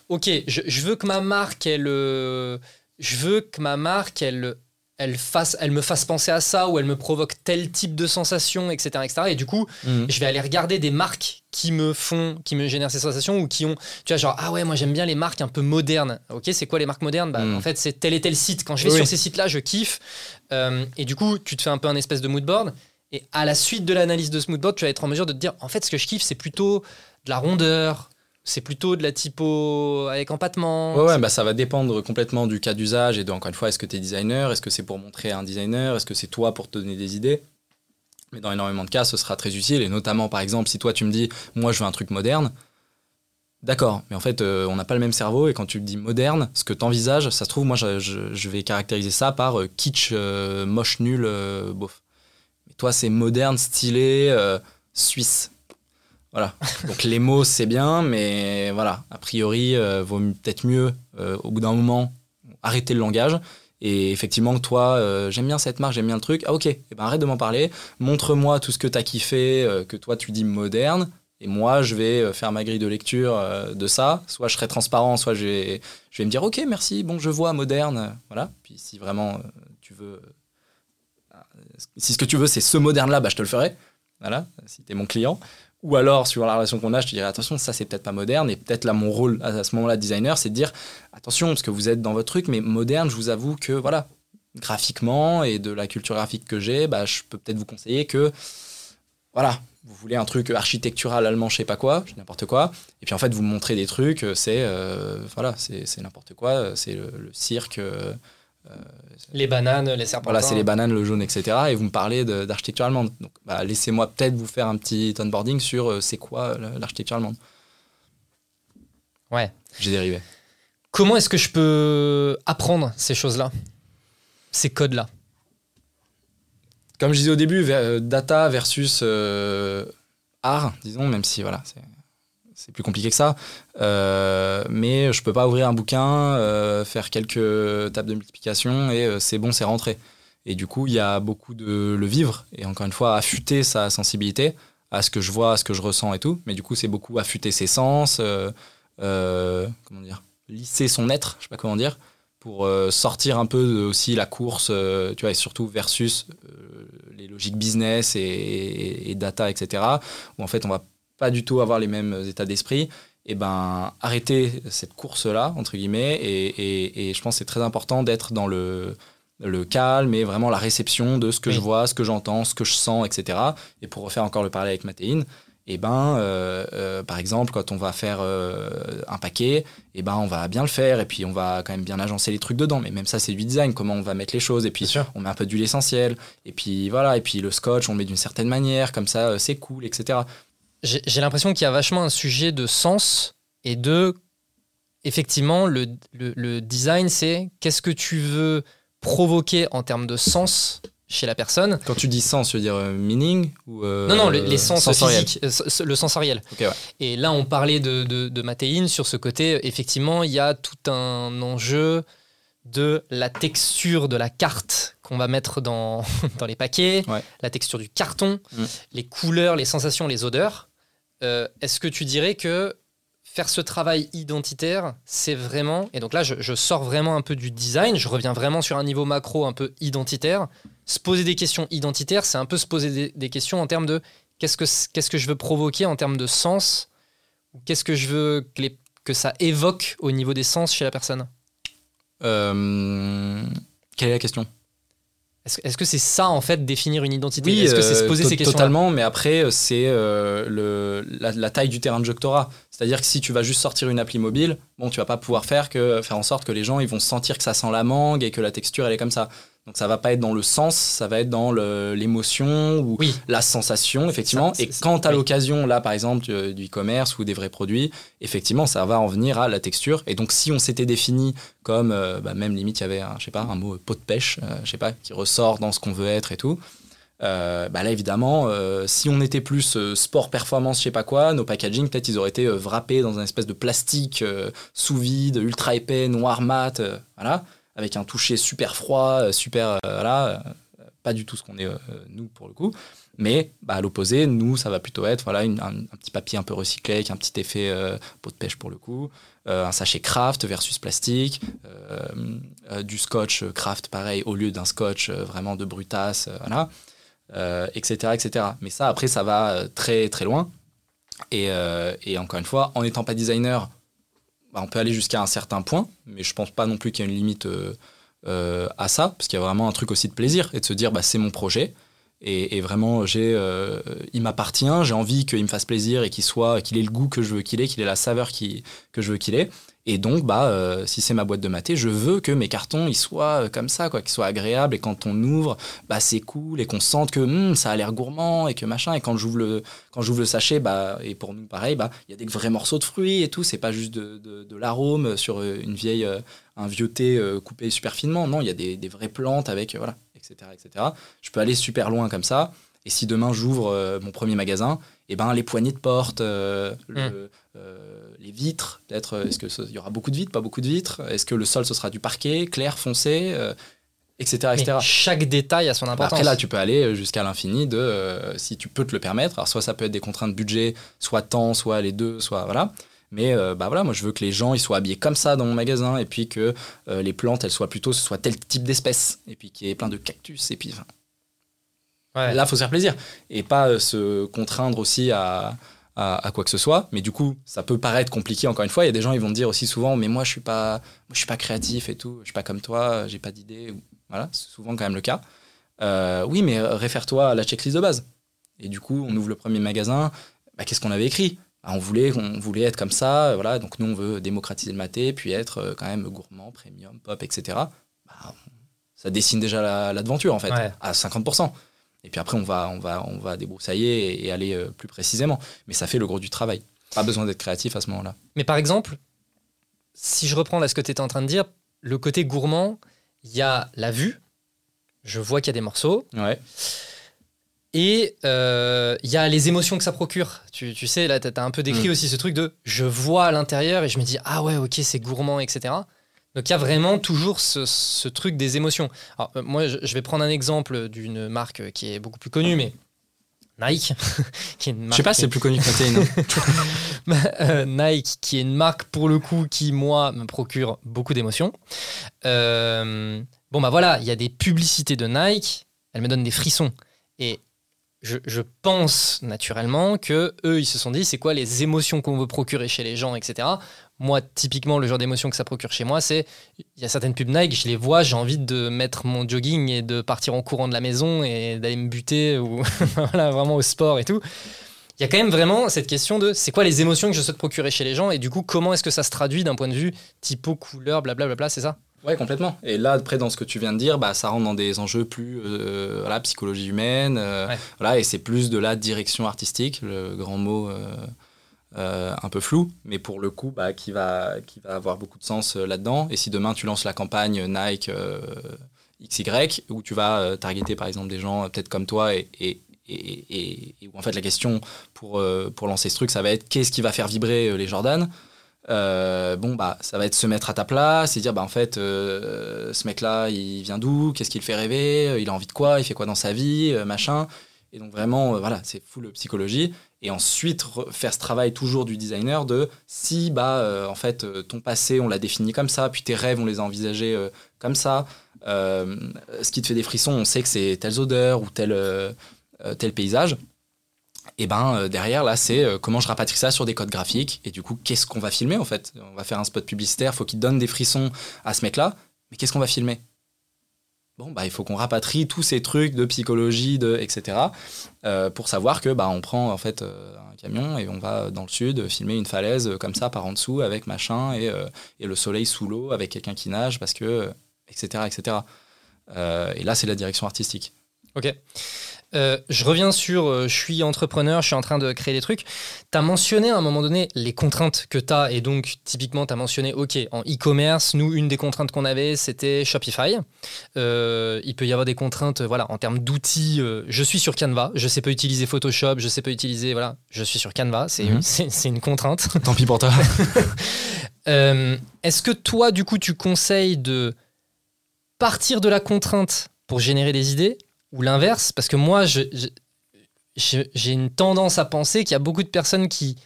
ok, je, je veux que ma marque, elle. Je veux que ma marque, elle elle, fasse, elle me fasse penser à ça ou elle me provoque tel type de sensation, etc. etc. Et du coup, Mhm. je vais aller regarder des marques qui me font, qui me génèrent ces sensations ou qui ont, tu vois, genre, ah ouais, moi j'aime bien les marques un peu modernes. Ok, c'est quoi les marques modernes? Bah, Mm. En fait, c'est tel et tel site. Quand je vais Oui. sur ces sites-là, je kiffe. Euh, et du coup, tu te fais un peu un espèce de mood board. Et à la suite de l'analyse de ce mood board, tu vas être en mesure de te dire, en fait, ce que je kiffe, c'est plutôt de la rondeur, c'est plutôt de la typo avec empattement. Ouais, ouais, bah ça va dépendre complètement du cas d'usage et de, encore une fois, est-ce que tu es designer, est-ce que c'est pour montrer à un designer, est-ce que c'est toi pour te donner des idées? Mais dans énormément de cas, ce sera très utile et notamment, par exemple, si toi tu me dis, moi je veux un truc moderne, d'accord, mais en fait, euh, on n'a pas le même cerveau et quand tu me dis moderne, ce que tu envisages, ça se trouve, moi je, je- je vais caractériser ça par euh, kitsch, euh, moche, nul, bof. Mais toi, c'est moderne, stylé, suisse. Voilà. Donc les mots, c'est bien, mais voilà, a priori, euh, vaut peut-être mieux, euh, au bout d'un moment, arrêter le langage. Et effectivement, toi, euh, j'aime bien cette marque, j'aime bien le truc. Ah ok, eh ben, arrête de m'en parler. Montre-moi tout ce que tu as kiffé, que toi tu dis moderne. Et moi, je vais faire ma grille de lecture de ça. Soit je serai transparent, soit je vais, me dire ok, merci, bon, je vois moderne. Voilà. Puis si vraiment tu veux. si ce que tu veux, c'est ce moderne-là, bah, je te le ferai. Voilà, si tu es mon client. Ou alors, suivant la relation qu'on a, je te dirais attention, ça c'est peut-être pas moderne. Et peut-être là, mon rôle à ce moment-là, designer, c'est de dire attention, parce que vous êtes dans votre truc, mais moderne, je vous avoue que voilà, graphiquement et de la culture graphique que j'ai, bah, je peux peut-être vous conseiller que voilà, vous voulez un truc architectural allemand, je sais pas quoi, n'importe quoi. Et puis en fait, vous montrez des trucs, euh, c'est euh, voilà, c'est n'importe quoi, euh, c'est le, cirque. Les bananes, les serpentins. voilà, c'est les bananes, le jaune, etc. Et vous me parlez d'architecture allemande. Donc, bah, laissez-moi peut-être vous faire un petit onboarding sur euh, c'est quoi euh, l'architecture allemande. Ouais. J'ai dérivé. Comment est-ce que je peux apprendre ces choses-là Ces codes-là? Comme je disais au début, euh, data versus euh, art, disons, même si voilà, c'est- c'est plus compliqué que ça. Euh, mais je peux pas ouvrir un bouquin, euh, faire quelques tables de multiplication et euh, c'est bon, c'est rentré. Et du coup, il y a beaucoup de le vivre et encore une fois, affûter sa sensibilité à ce que je vois, à ce que je ressens et tout. Mais du coup, c'est beaucoup affûter ses sens, comment dire, lisser son être, je sais pas comment dire, pour sortir un peu de, aussi la course, tu vois, et surtout versus les logiques business et- et data, etc. Où en fait, on va pas du tout avoir les mêmes états d'esprit. Et ben, arrêter cette course-là, entre guillemets, et, et- et je pense que c'est très important d'être dans le, le calme et vraiment la réception de ce que Oui. je vois, ce que j'entends, ce que je sens, etc. Et pour refaire encore le parallèle avec Mathéine, et ben, euh, euh, par exemple, quand on va faire euh, un paquet, et ben, on va bien le faire, et puis on va quand même bien agencer les trucs dedans. Mais même ça, c'est du design, comment on va mettre les choses, et puis on met un peu d'huile essentielle, et puis voilà, et puis le scotch, on le met d'une certaine manière, comme ça, euh, c'est cool, etc. J'ai l'impression qu'il y a vachement un sujet de sens et de. Effectivement, le, le- le design, c'est qu'est-ce que tu veux provoquer en termes de sens chez la personne. Quand tu dis sens, tu veux dire euh, meaning ou euh, Non, non, le- les sens sensoriel physiques, euh, le sensoriel. Ouais. Et là, on parlait de, de, de Mathéine sur ce côté. Effectivement, il y a tout un enjeu de la texture de la carte qu'on va mettre dans, dans les paquets, Ouais. la texture du carton, Mm. les couleurs, les sensations, les odeurs. Euh, Est-ce que tu dirais que faire ce travail identitaire, c'est vraiment, et donc là je, sors vraiment un peu du design, je reviens vraiment sur un niveau macro un peu identitaire, se poser des questions identitaires, c'est un peu se poser des, questions en termes de qu'est-ce que, je veux provoquer en termes de sens, qu'est-ce que je veux que ça évoque au niveau des sens chez la personne? Euh, quelle est la question? Est-ce que c'est ça en fait définir une identité? Est-ce que c'est se euh, poser ces questions Totalement, mais après, euh, c'est euh, la, la taille du terrain de jeu que tu auras. C'est-à-dire que si tu vas juste sortir une appli mobile, bon, tu vas pas pouvoir faire, que, faire en sorte que les gens ils vont sentir que ça sent la mangue et que la texture elle est comme ça. Donc ça va pas être dans le sens, ça va être dans l'émotion ou Oui, la sensation, effectivement. Ça, et quand tu as oui. l'occasion, là, par exemple, du, du e-commerce ou des vrais produits, effectivement, ça va en venir à la texture. Et donc, si on s'était défini comme, euh, bah, même limite, il y avait, un, je sais pas, un mot euh, pot de pêche, euh, je sais pas, qui ressort dans ce qu'on veut être et tout. euh, bah là, évidemment, euh, si on était plus euh, sport performance, je sais pas quoi, nos packaging, peut-être ils auraient été euh, wrappés dans un espèce de plastique euh, sous vide, ultra épais, noir mat, euh, voilà, avec un toucher super froid, euh, super, euh, voilà, euh, pas du tout ce qu'on est nous pour le coup. Mais bah, à l'opposé, nous, ça va plutôt être voilà, un, petit papier un peu recyclé avec un petit effet euh, peau de pêche pour le coup, un sachet craft versus plastique, du scotch craft pareil au lieu d'un scotch vraiment de brutasse, voilà, etc., etc. Mais ça, après, ça va très très loin. Et, et encore une fois, en n'étant pas designer, bah, on peut aller jusqu'à un certain point, mais je pense pas non plus qu'il y ait une limite euh, euh, à ça, parce qu'il y a vraiment un truc aussi de plaisir et de se dire bah, c'est mon projet. Et, vraiment, j'ai, euh, il m'appartient, j'ai envie qu'il me fasse plaisir et qu'il soit, qu'il ait le goût que je veux qu'il ait, qu'il ait la saveur que je veux qu'il ait. Et donc, bah, euh, si c'est ma boîte de maté, je veux que mes cartons ils soient euh, comme ça, quoi, qu'ils soient agréables. Et quand on ouvre, bah, c'est cool et qu'on sente que hum, ça a l'air gourmand et que machin. Et quand j'ouvre le, le sachet, bah, et pour nous pareil, bah, il y a des vrais morceaux de fruits et tout. C'est pas juste de, l'arôme sur euh, une vieille, un vieux thé coupé super finement. Non, il y a des, vraies plantes avec, voilà, etc., etc. Je peux aller super loin comme ça. Et si demain j'ouvre mon premier magasin, et ben les poignées de porte, le- euh, les vitres, peut-être, euh, est-ce que ce- il y aura beaucoup de vitres, pas beaucoup de vitres? Est-ce que le sol ce sera du parquet, clair, foncé, euh, etc., Mais etc. chaque détail a son Bah, importance. après là, tu peux aller jusqu'à l'infini de euh, si tu peux te le permettre. Alors soit ça peut être des contraintes budget, soit temps, soit les deux, soit voilà. Mais euh, bah voilà, moi je veux que les gens ils soient habillés comme ça dans mon magasin et puis que euh, les plantes elles soient plutôt ce soit tel type d'espèce et puis qu'il y ait plein de cactus et puis enfin, Ouais. Là, faut se faire plaisir et pas euh, se contraindre aussi à, à, à quoi que ce soit. Mais du coup, ça peut paraître compliqué. Encore une fois, il y a des gens ils vont dire aussi souvent, mais moi je suis pas, moi, je suis pas créatif et tout, je suis pas comme toi, j'ai pas d'idée. Voilà, c'est souvent quand même le cas. Euh, oui, mais réfère-toi à la checklist de base. Et du coup, on ouvre le premier magasin. Bah, Qu'est-ce qu'on avait écrit? Bah, On voulait, on voulait être comme ça. euh, Voilà, donc nous on veut démocratiser le maté, puis être euh, quand même gourmand, premium, pop, etc. Bah, ça dessine déjà la- l'aventure en fait Ouais. à 50%. Et puis après, on va, on va, on va débroussailler et, et aller euh, plus précisément. Mais ça fait le gros du travail. Pas besoin d'être créatif à ce moment-là. Mais par exemple, si je reprends là ce que tu étais en train de dire, le côté gourmand, il y a la vue. Je vois qu'il y a des morceaux. Ouais. Et euh, il y a les émotions que ça procure. Tu, tu sais, là, tu as un peu décrit Mm. aussi ce truc de je vois à l'intérieur et je me dis ah ouais, ok, c'est gourmand, etc. Donc il y a vraiment toujours ce, ce truc des émotions. Alors, euh, moi, je, je vais prendre un exemple d'une marque qui est beaucoup plus connue, mais Nike, qui est une Je marque sais pas si c'est plus connu que hein. euh, Nike, qui est une marque pour le coup qui, moi, me procure beaucoup d'émotions. Euh, bon, bah voilà, il y a des publicités de Nike, elles me donnent des frissons. Et je, je pense naturellement que eux, ils se sont dit, c'est quoi les émotions qu'on veut procurer chez les gens, etc. Moi, typiquement, le genre d'émotion que ça procure chez moi, c'est il y a certaines pubs Nike, je les vois, j'ai envie de mettre mon jogging et de partir en courant de la maison et d'aller me buter ou voilà, vraiment au sport et tout. Il y a quand même vraiment cette question de c'est quoi les émotions que je souhaite procurer chez les gens et du coup, comment est-ce que ça se traduit d'un point de vue typo, couleur, blablabla, c'est ça? Ouais, complètement. Et là, après, dans ce que tu viens de dire, bah, ça rentre dans des enjeux plus euh, voilà, psychologie humaine. euh, Ouais. voilà, et c'est plus de la direction artistique, le grand mot euh, euh, un peu flou, mais pour le coup, bah, qui, va, qui va avoir beaucoup de sens euh, là-dedans. Et si demain, tu lances la campagne Nike euh, XY, où tu vas targeter, par exemple, des gens peut-être comme toi et, et et, où en fait la question pour, pour lancer ce truc, ça va être qu'est-ce qui va faire vibrer les Jordan? Bon bah ça va être se mettre à ta place et dire bah en fait ce mec là il vient d'où? Qu'est-ce qui le fait rêver? Il a envie de quoi? Il fait quoi dans sa vie? Machin. Et donc vraiment voilà c'est full psychologie et ensuite re- faire ce travail toujours du designer de si bah euh, en fait euh, ton passé on l'a défini comme ça puis tes rêves on les a envisagés euh, comme ça ce qui te fait des frissons on sait que c'est telles odeurs ou tel tel paysage et ben derrière là c'est comment je rapatrie ça sur des codes graphiques et du coup qu'est-ce qu'on va filmer en fait? On va faire un spot publicitaire faut qu'il donne des frissons à ce mec là mais qu'est-ce qu'on va filmer? Bon bah il faut qu'on rapatrie tous ces trucs de psychologie de etc euh, pour savoir que bah on prend en fait euh, un camion et on va dans le sud filmer une falaise euh, comme ça par en dessous avec machin et, et le soleil sous l'eau avec quelqu'un qui nage parce que etc etc et là c'est la direction artistique Ok. Euh, je reviens sur euh, je suis entrepreneur, je suis en train de créer des trucs. Tu as mentionné à un moment donné les contraintes que tu as, et donc typiquement, tu as mentionné, OK, en e-commerce, nous, une des contraintes qu'on avait, c'était Shopify. Euh, il peut y avoir des contraintes voilà, en termes d'outils. je suis sur Canva, je sais pas utiliser Photoshop, je sais pas utiliser. Voilà, je suis sur Canva, c'est Mhm. une, c'est- c'est une contrainte. tant pis pour toi Est-ce que toi, du coup, tu conseilles de partir de la contrainte pour générer des idées ou l'inverse Parce que moi, je- je- j'ai une tendance à penser qu'il y a beaucoup de personnes qui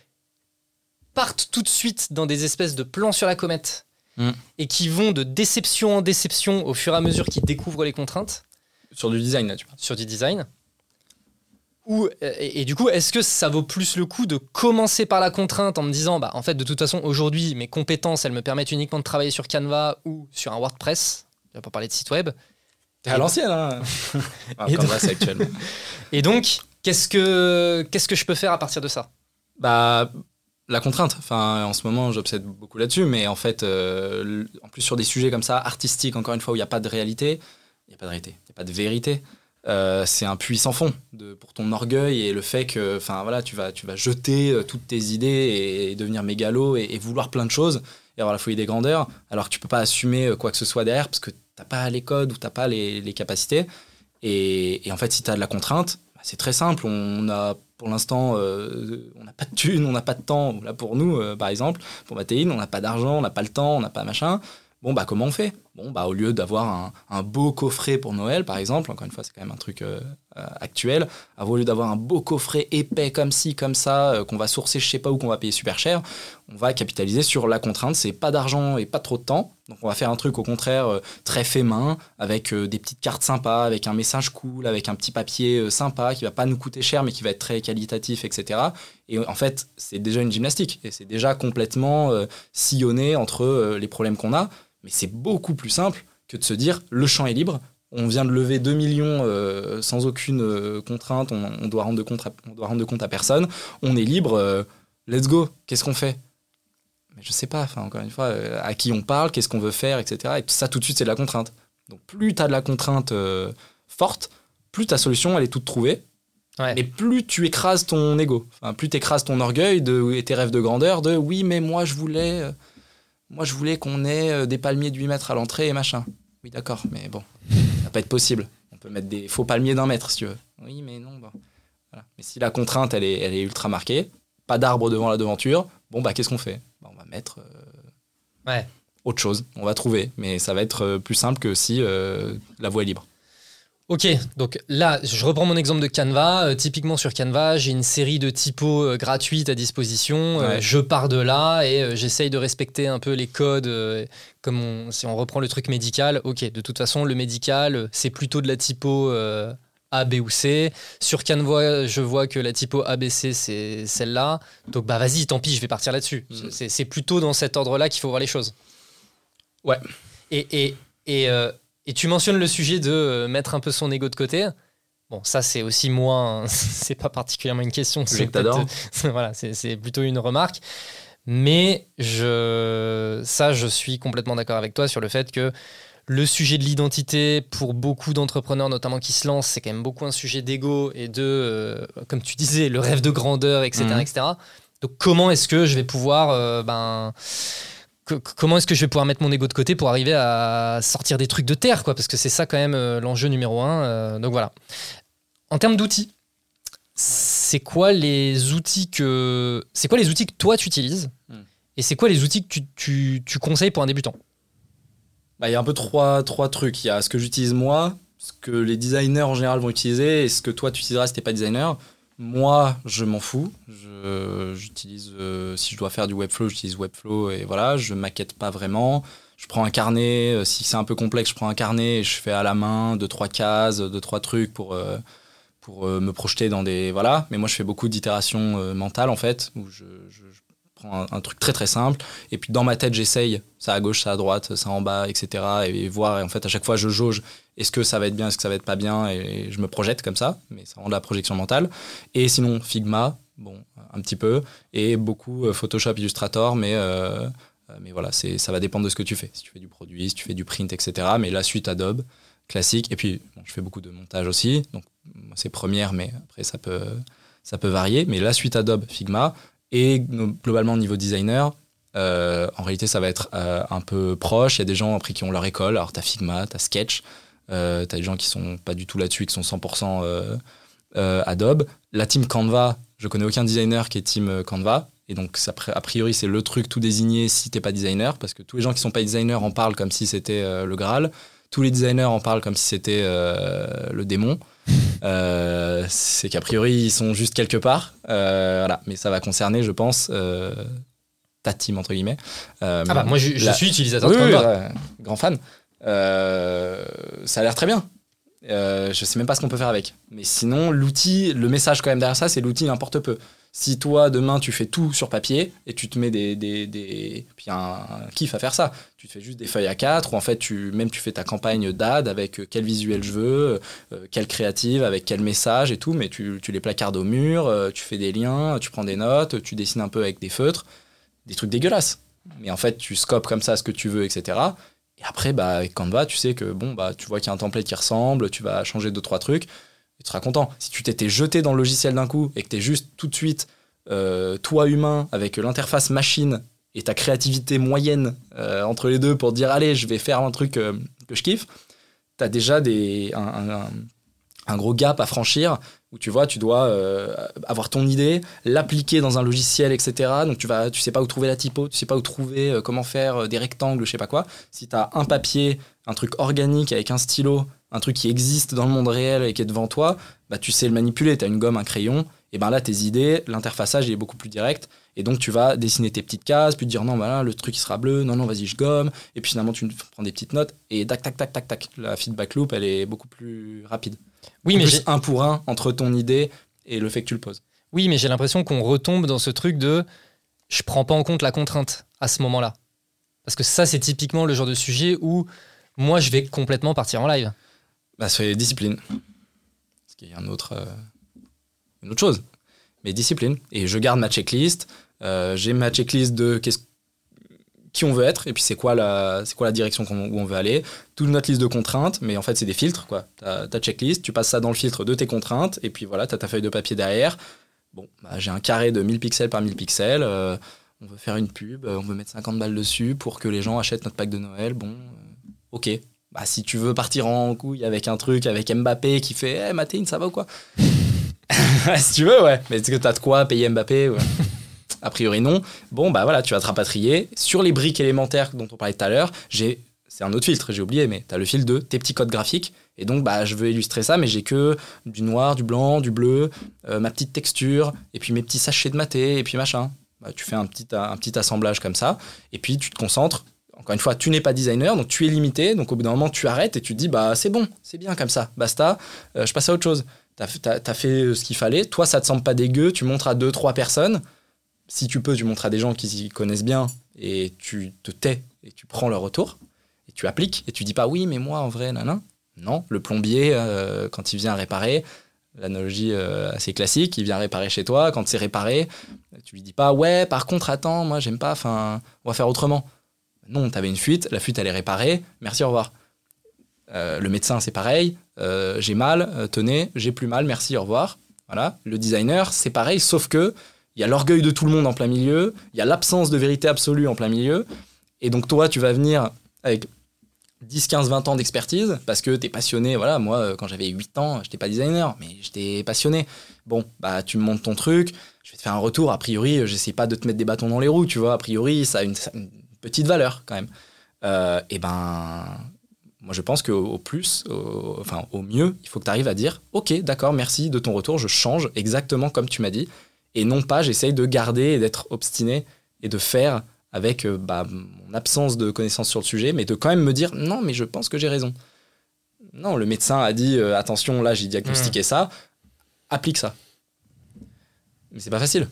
partent tout de suite dans des espèces de plans sur la comète Mm. et qui vont de déception en déception au fur et à mesure qu'ils découvrent les contraintes Sur du design, là, tu vois. sur du design. Ou, et, et du coup, est-ce que ça vaut plus le coup de commencer par la contrainte en me disant, bah, en fait, de toute façon, aujourd'hui, mes compétences, elles me permettent uniquement de travailler sur Canva ou sur un WordPress, on va pas parler de site web. T'es à l'ancienne, hein Enfin, Et Comme donc- là, c'est actuellement. Et donc, qu'est-ce que, qu'est-ce que je peux faire à partir de ça? Bah, la contrainte. Enfin, en ce moment, j'obsède beaucoup là-dessus, mais en fait, euh, en plus sur des sujets comme ça, artistiques, encore une fois, où il n'y a pas de réalité, il n'y a pas de réalité, il n'y a pas de vérité. euh, c'est un puits sans fond de, pour ton orgueil et le fait que enfin voilà tu vas tu vas jeter euh, toutes tes idées et, devenir mégalo et, et vouloir plein de choses et avoir la folie des grandeurs alors que tu peux pas assumer quoi que ce soit derrière parce que pas les codes ou t'as pas les, capacités. Et, et en fait si tu as de la contrainte bah, c'est très simple. On a pour l'instant euh, on n'a pas de thunes on n'a pas de temps. Là pour nous euh, par exemple pour Mathéine on n'a pas d'argent on n'a pas le temps on n'a pas machin. Bon bah comment on fait? Bon bah au lieu d'avoir un, beau coffret pour Noël par exemple encore une fois c'est quand même un truc euh, euh, actuel au lieu d'avoir un beau coffret épais comme ci comme ça euh, qu'on va sourcer je sais pas où qu'on va payer super cher on va capitaliser sur la contrainte c'est pas d'argent et pas trop de temps. Donc on va faire un truc au contraire très fait main avec des petites cartes sympas avec un message cool avec un petit papier sympa qui va pas nous coûter cher mais qui va être très qualitatif etc et en fait c'est déjà une gymnastique et c'est déjà complètement sillonné entre les problèmes qu'on a mais c'est beaucoup plus simple que de se dire le champ est libre. On vient de lever 2 millions euh, sans aucune euh, contrainte, on, on doit rendre de compte à, on doit rendre de compte à personne. On est libre, euh, let's go. Qu'est-ce qu'on fait? Mais je sais pas, enfin, encore une fois, à qui on parle, qu'est-ce qu'on veut faire, etc. Et ça, tout de suite, c'est de la contrainte. Donc plus tu as de la contrainte forte, plus ta solution, elle est toute trouvée. Ouais. Et plus tu écrases ton ego, enfin, plus tu écrases ton orgueil de, et tes rêves de grandeur de oui, mais moi je voulais, moi je voulais qu'on ait euh, des palmiers de 8 mètres à l'entrée et machin. Oui, d'accord, mais bon, ça va pas être possible. On peut mettre des faux palmiers d'un mètre si tu veux. Oui, mais non, bon. Voilà. Mais si la contrainte elle est, elle est ultra marquée, pas d'arbre devant la devanture, bon bah qu'est-ce qu'on fait? Bah, On va mettre euh, Ouais. autre chose, on va trouver, mais ça va être euh, plus simple que si euh, la voie est libre. Ok, donc là, je reprends mon exemple de Canva. Euh, typiquement sur Canva, j'ai une série de typos euh, gratuites à disposition. Euh, je pars de là et j'essaye de respecter un peu les codes. comme on- si on reprend le truc médical, ok, de toute façon, le médical, c'est plutôt de la typo A, B ou C. Sur Canva, je vois que la typo ABC, c'est celle-là. Donc bah vas-y, tant pis, je vais partir là-dessus. Mhm. C'est- plutôt dans cet ordre-là qu'il faut voir les choses. Ouais. Et, et, et, et tu mentionnes le sujet de euh, mettre un peu son ego de côté. Bon, ça, c'est aussi moi, hein. c'est pas particulièrement une question. C'est voilà, c'est plutôt une remarque. Mais je, ça, je suis complètement d'accord avec toi sur le fait que le sujet de l'identité, pour beaucoup d'entrepreneurs, notamment qui se lancent, c'est quand même beaucoup un sujet d'ego et de, euh, comme tu disais, le rêve de grandeur, etc. Mhm. etc. Donc, comment est-ce que je vais pouvoir. euh, ben, que- comment est-ce que je vais pouvoir mettre mon ego de côté pour arriver à sortir des trucs de terre, quoi Parce que c'est ça, quand même, euh, l'enjeu numéro un. euh, donc, voilà. En termes d'outils, c'est quoi les outils que c'est quoi les outils que toi tu utilises Hmm. et c'est quoi les outils que tu, tu- tu conseilles pour un débutant? Bah, Il y a un peu trois, trois trucs. Il y a ce que j'utilise moi, ce que les designers en général vont utiliser et ce que toi tu utiliseras si t'es pas designer. Moi, je m'en fous. J'utilise, euh, si je dois faire du Webflow, j'utilise Webflow et voilà, je maquette pas vraiment. Je prends un carnet, euh, si c'est un peu complexe, je prends un carnet et je fais à la main deux, trois cases, deux, trois trucs pour, euh, pour me projeter dans des. Voilà. Mais moi, je fais beaucoup d'itérations mentales en fait, où je, prends un, un truc très très simple et puis dans ma tête, j'essaye ça à gauche, ça à droite, ça en bas, etc. Et, voir. Et en fait, à chaque fois, je jauge est-ce que ça va être bien, est-ce que ça va être pas bien. Et, je me projette comme ça, mais ça rend de la projection mentale. Et sinon, Figma, bon, un petit peu. Et beaucoup euh, Photoshop, Illustrator, mais. euh, euh, mais voilà, c'est, ça va dépendre de ce que tu fais. Si tu fais du produit, si tu fais du print, etc. Mais la suite Adobe, classique. Et puis, je fais beaucoup de montage aussi. Donc, c'est première, mais après, ça peut, ça peut varier. Mais la suite Adobe, Figma. Et globalement, au niveau designer, en réalité, ça va être un peu proche. Il y a des gens après qui ont leur école. Alors, tu as Figma, tu as Sketch. Euh, tu as des gens qui sont pas du tout là-dessus, qui sont 100% euh, euh, Adobe. La team Canva, je connais aucun designer qui est team euh, Canva. Et donc, ça, a priori, c'est le truc tout désigné si t'es pas designer, parce que tous les gens qui sont pas designers en parlent comme si c'était le Graal. Tous les designers en parlent comme si c'était le démon. C'est qu'a priori, ils sont juste quelque part. Voilà. Mais ça va concerner, je pense, ta team, entre guillemets. Euh, Ah bah, moi, je, je la- suis utilisateur de oui, Canva. grand fan. Euh, ça a l'air très bien. Euh, je sais même pas ce qu'on peut faire avec. Mais sinon, l'outil, le message quand même derrière ça, c'est l'outil il importe peu. Si toi, demain, tu fais tout sur papier et tu te mets des. des, des... Puis y a un, kiff à faire ça. Tu te fais juste des feuilles à 4 ou en fait, tu, même tu fais ta campagne d'ad avec euh, quel visuel je veux, euh, quelle créative, avec quel message et tout, mais tu, tu les placardes au mur, tu fais des liens, tu prends des notes, tu dessines un peu avec des feutres, des trucs dégueulasses. Mais en fait, tu scopes comme ça ce que tu veux, etc. Et après, bah, avec Canva, tu sais que bon, bah, tu vois qu'il y a un template qui ressemble, tu vas changer deux, trois trucs, tu seras content. Si tu t'étais jeté dans le logiciel d'un coup et que tu es juste tout de suite, euh, toi humain, avec l'interface machine et ta créativité moyenne euh, entre les deux pour dire, allez, je vais faire un truc euh, que je kiffe, tu as déjà des, un- un gros gap à franchir où tu vois, tu dois euh, avoir ton idée, l'appliquer dans un logiciel, etc. Donc tu vas, tu sais pas où trouver la typo, tu sais pas où trouver euh, comment faire euh, des rectangles, je sais pas quoi. Si tu as un papier, un truc organique avec un stylo, un truc qui existe dans le monde réel et qui est devant toi, bah tu sais le manipuler. Tu as une gomme, un crayon, et ben là tes idées, l'interfaçage est beaucoup plus direct. Et donc tu vas dessiner tes petites cases, puis te dire non, bah le truc sera bleu, non, non, vas-y, je gomme. Et puis finalement tu prends des petites notes, et tac, tac, tac, tac, tac. La feedback loop elle est beaucoup plus rapide. Oui, mais plus un pour un entre ton idée et le fait que tu le poses. Oui, mais j'ai l'impression qu'on retombe dans ce truc de je prends pas en compte la contrainte à ce moment-là. Parce que ça, c'est typiquement le genre de sujet où moi, je vais complètement partir en live. Bah, c'est discipline. Ce qui est un autre, euh, une autre chose. Mais discipline. Et je garde ma checklist. Euh, J'ai ma checklist de qu'est-ce- qui on veut être et puis c'est quoi la, c'est quoi la direction où on veut aller. Toute notre liste de contraintes, mais en fait, c'est des filtres. quoi. Ta, ta checklist, tu passes ça dans le filtre de tes contraintes et puis voilà, tu as ta feuille de papier derrière. Bon, bah, j'ai un carré de 1000 pixels par 1000 pixels. euh, on veut faire une pub, euh, on veut mettre 50 balles dessus pour que les gens achètent notre pack de Noël. Bon, euh, ok. Bah, si tu veux partir en couille avec un truc avec Mbappé qui fait Eh, Matéine, ça va ou quoi? Si tu veux, ouais. Mais est-ce que t'as de quoi payer Mbappé. A priori, non. Bon, bah voilà, tu vas te rapatrier. Sur les briques élémentaires dont on parlait tout à l'heure, j'ai. C'est un autre filtre, j'ai oublié, mais tu as le fil de tes petits codes graphiques. Et donc, bah, je veux illustrer ça, mais j'ai que du noir, du blanc, du bleu, euh, ma petite texture, et puis mes petits sachets de maté, et puis machin. Bah, tu fais un petit, un petit assemblage comme ça, et puis tu te concentres. Encore une fois, tu n'es pas designer, donc tu es limité. Donc au bout d'un moment, tu arrêtes et tu te dis, bah c'est bon, c'est bien comme ça, basta, euh, je passe à autre chose. Tu as, fait euh, ce qu'il fallait. Toi, ça te semble pas dégueu, tu montres à deux, trois personnes. Si tu peux, tu montres à des gens qui s'y connaissent bien et tu te tais et tu prends leur retour et tu appliques et tu dis pas oui, mais moi en vrai, nan, Non, le plombier, euh, quand il vient réparer, l'analogie euh, assez classique, il vient réparer chez toi, quand c'est réparé, tu lui dis pas ouais, par contre, attends, moi j'aime pas, enfin, on va faire autrement. Non, tu avais une fuite, la fuite elle est réparée, merci, au revoir. Euh, le médecin, c'est pareil, j'ai mal, tenez, j'ai plus mal, merci, au revoir. Voilà. Le designer, c'est pareil, sauf que il y a l'orgueil de tout le monde en plein milieu, il y a l'absence de vérité absolue en plein milieu, et donc toi, tu vas venir avec 10, 15, 20 ans d'expertise parce que tu es passionné. Voilà, moi, euh, quand j'avais 8 ans, j'étais pas designer, mais j'étais passionné. Bon, bah, tu me montres ton truc, je vais te faire un retour. A priori, j'essaie pas de te mettre des bâtons dans les roues, tu vois. A priori, ça a une, petite valeur quand même. Euh, et ben, moi, je pense qu'au au plus, enfin, au mieux, il faut que tu arrives à dire Ok, d'accord, merci de ton retour, je change exactement comme tu m'as dit. Et non pas, j'essaye de garder et d'être obstiné et de faire avec euh, bah, mon absence de connaissance sur le sujet, mais de quand même me dire non, mais je pense que j'ai raison. Non, le médecin a dit euh, attention, là j'ai diagnostiqué ça, applique ça. Mais c'est pas facile.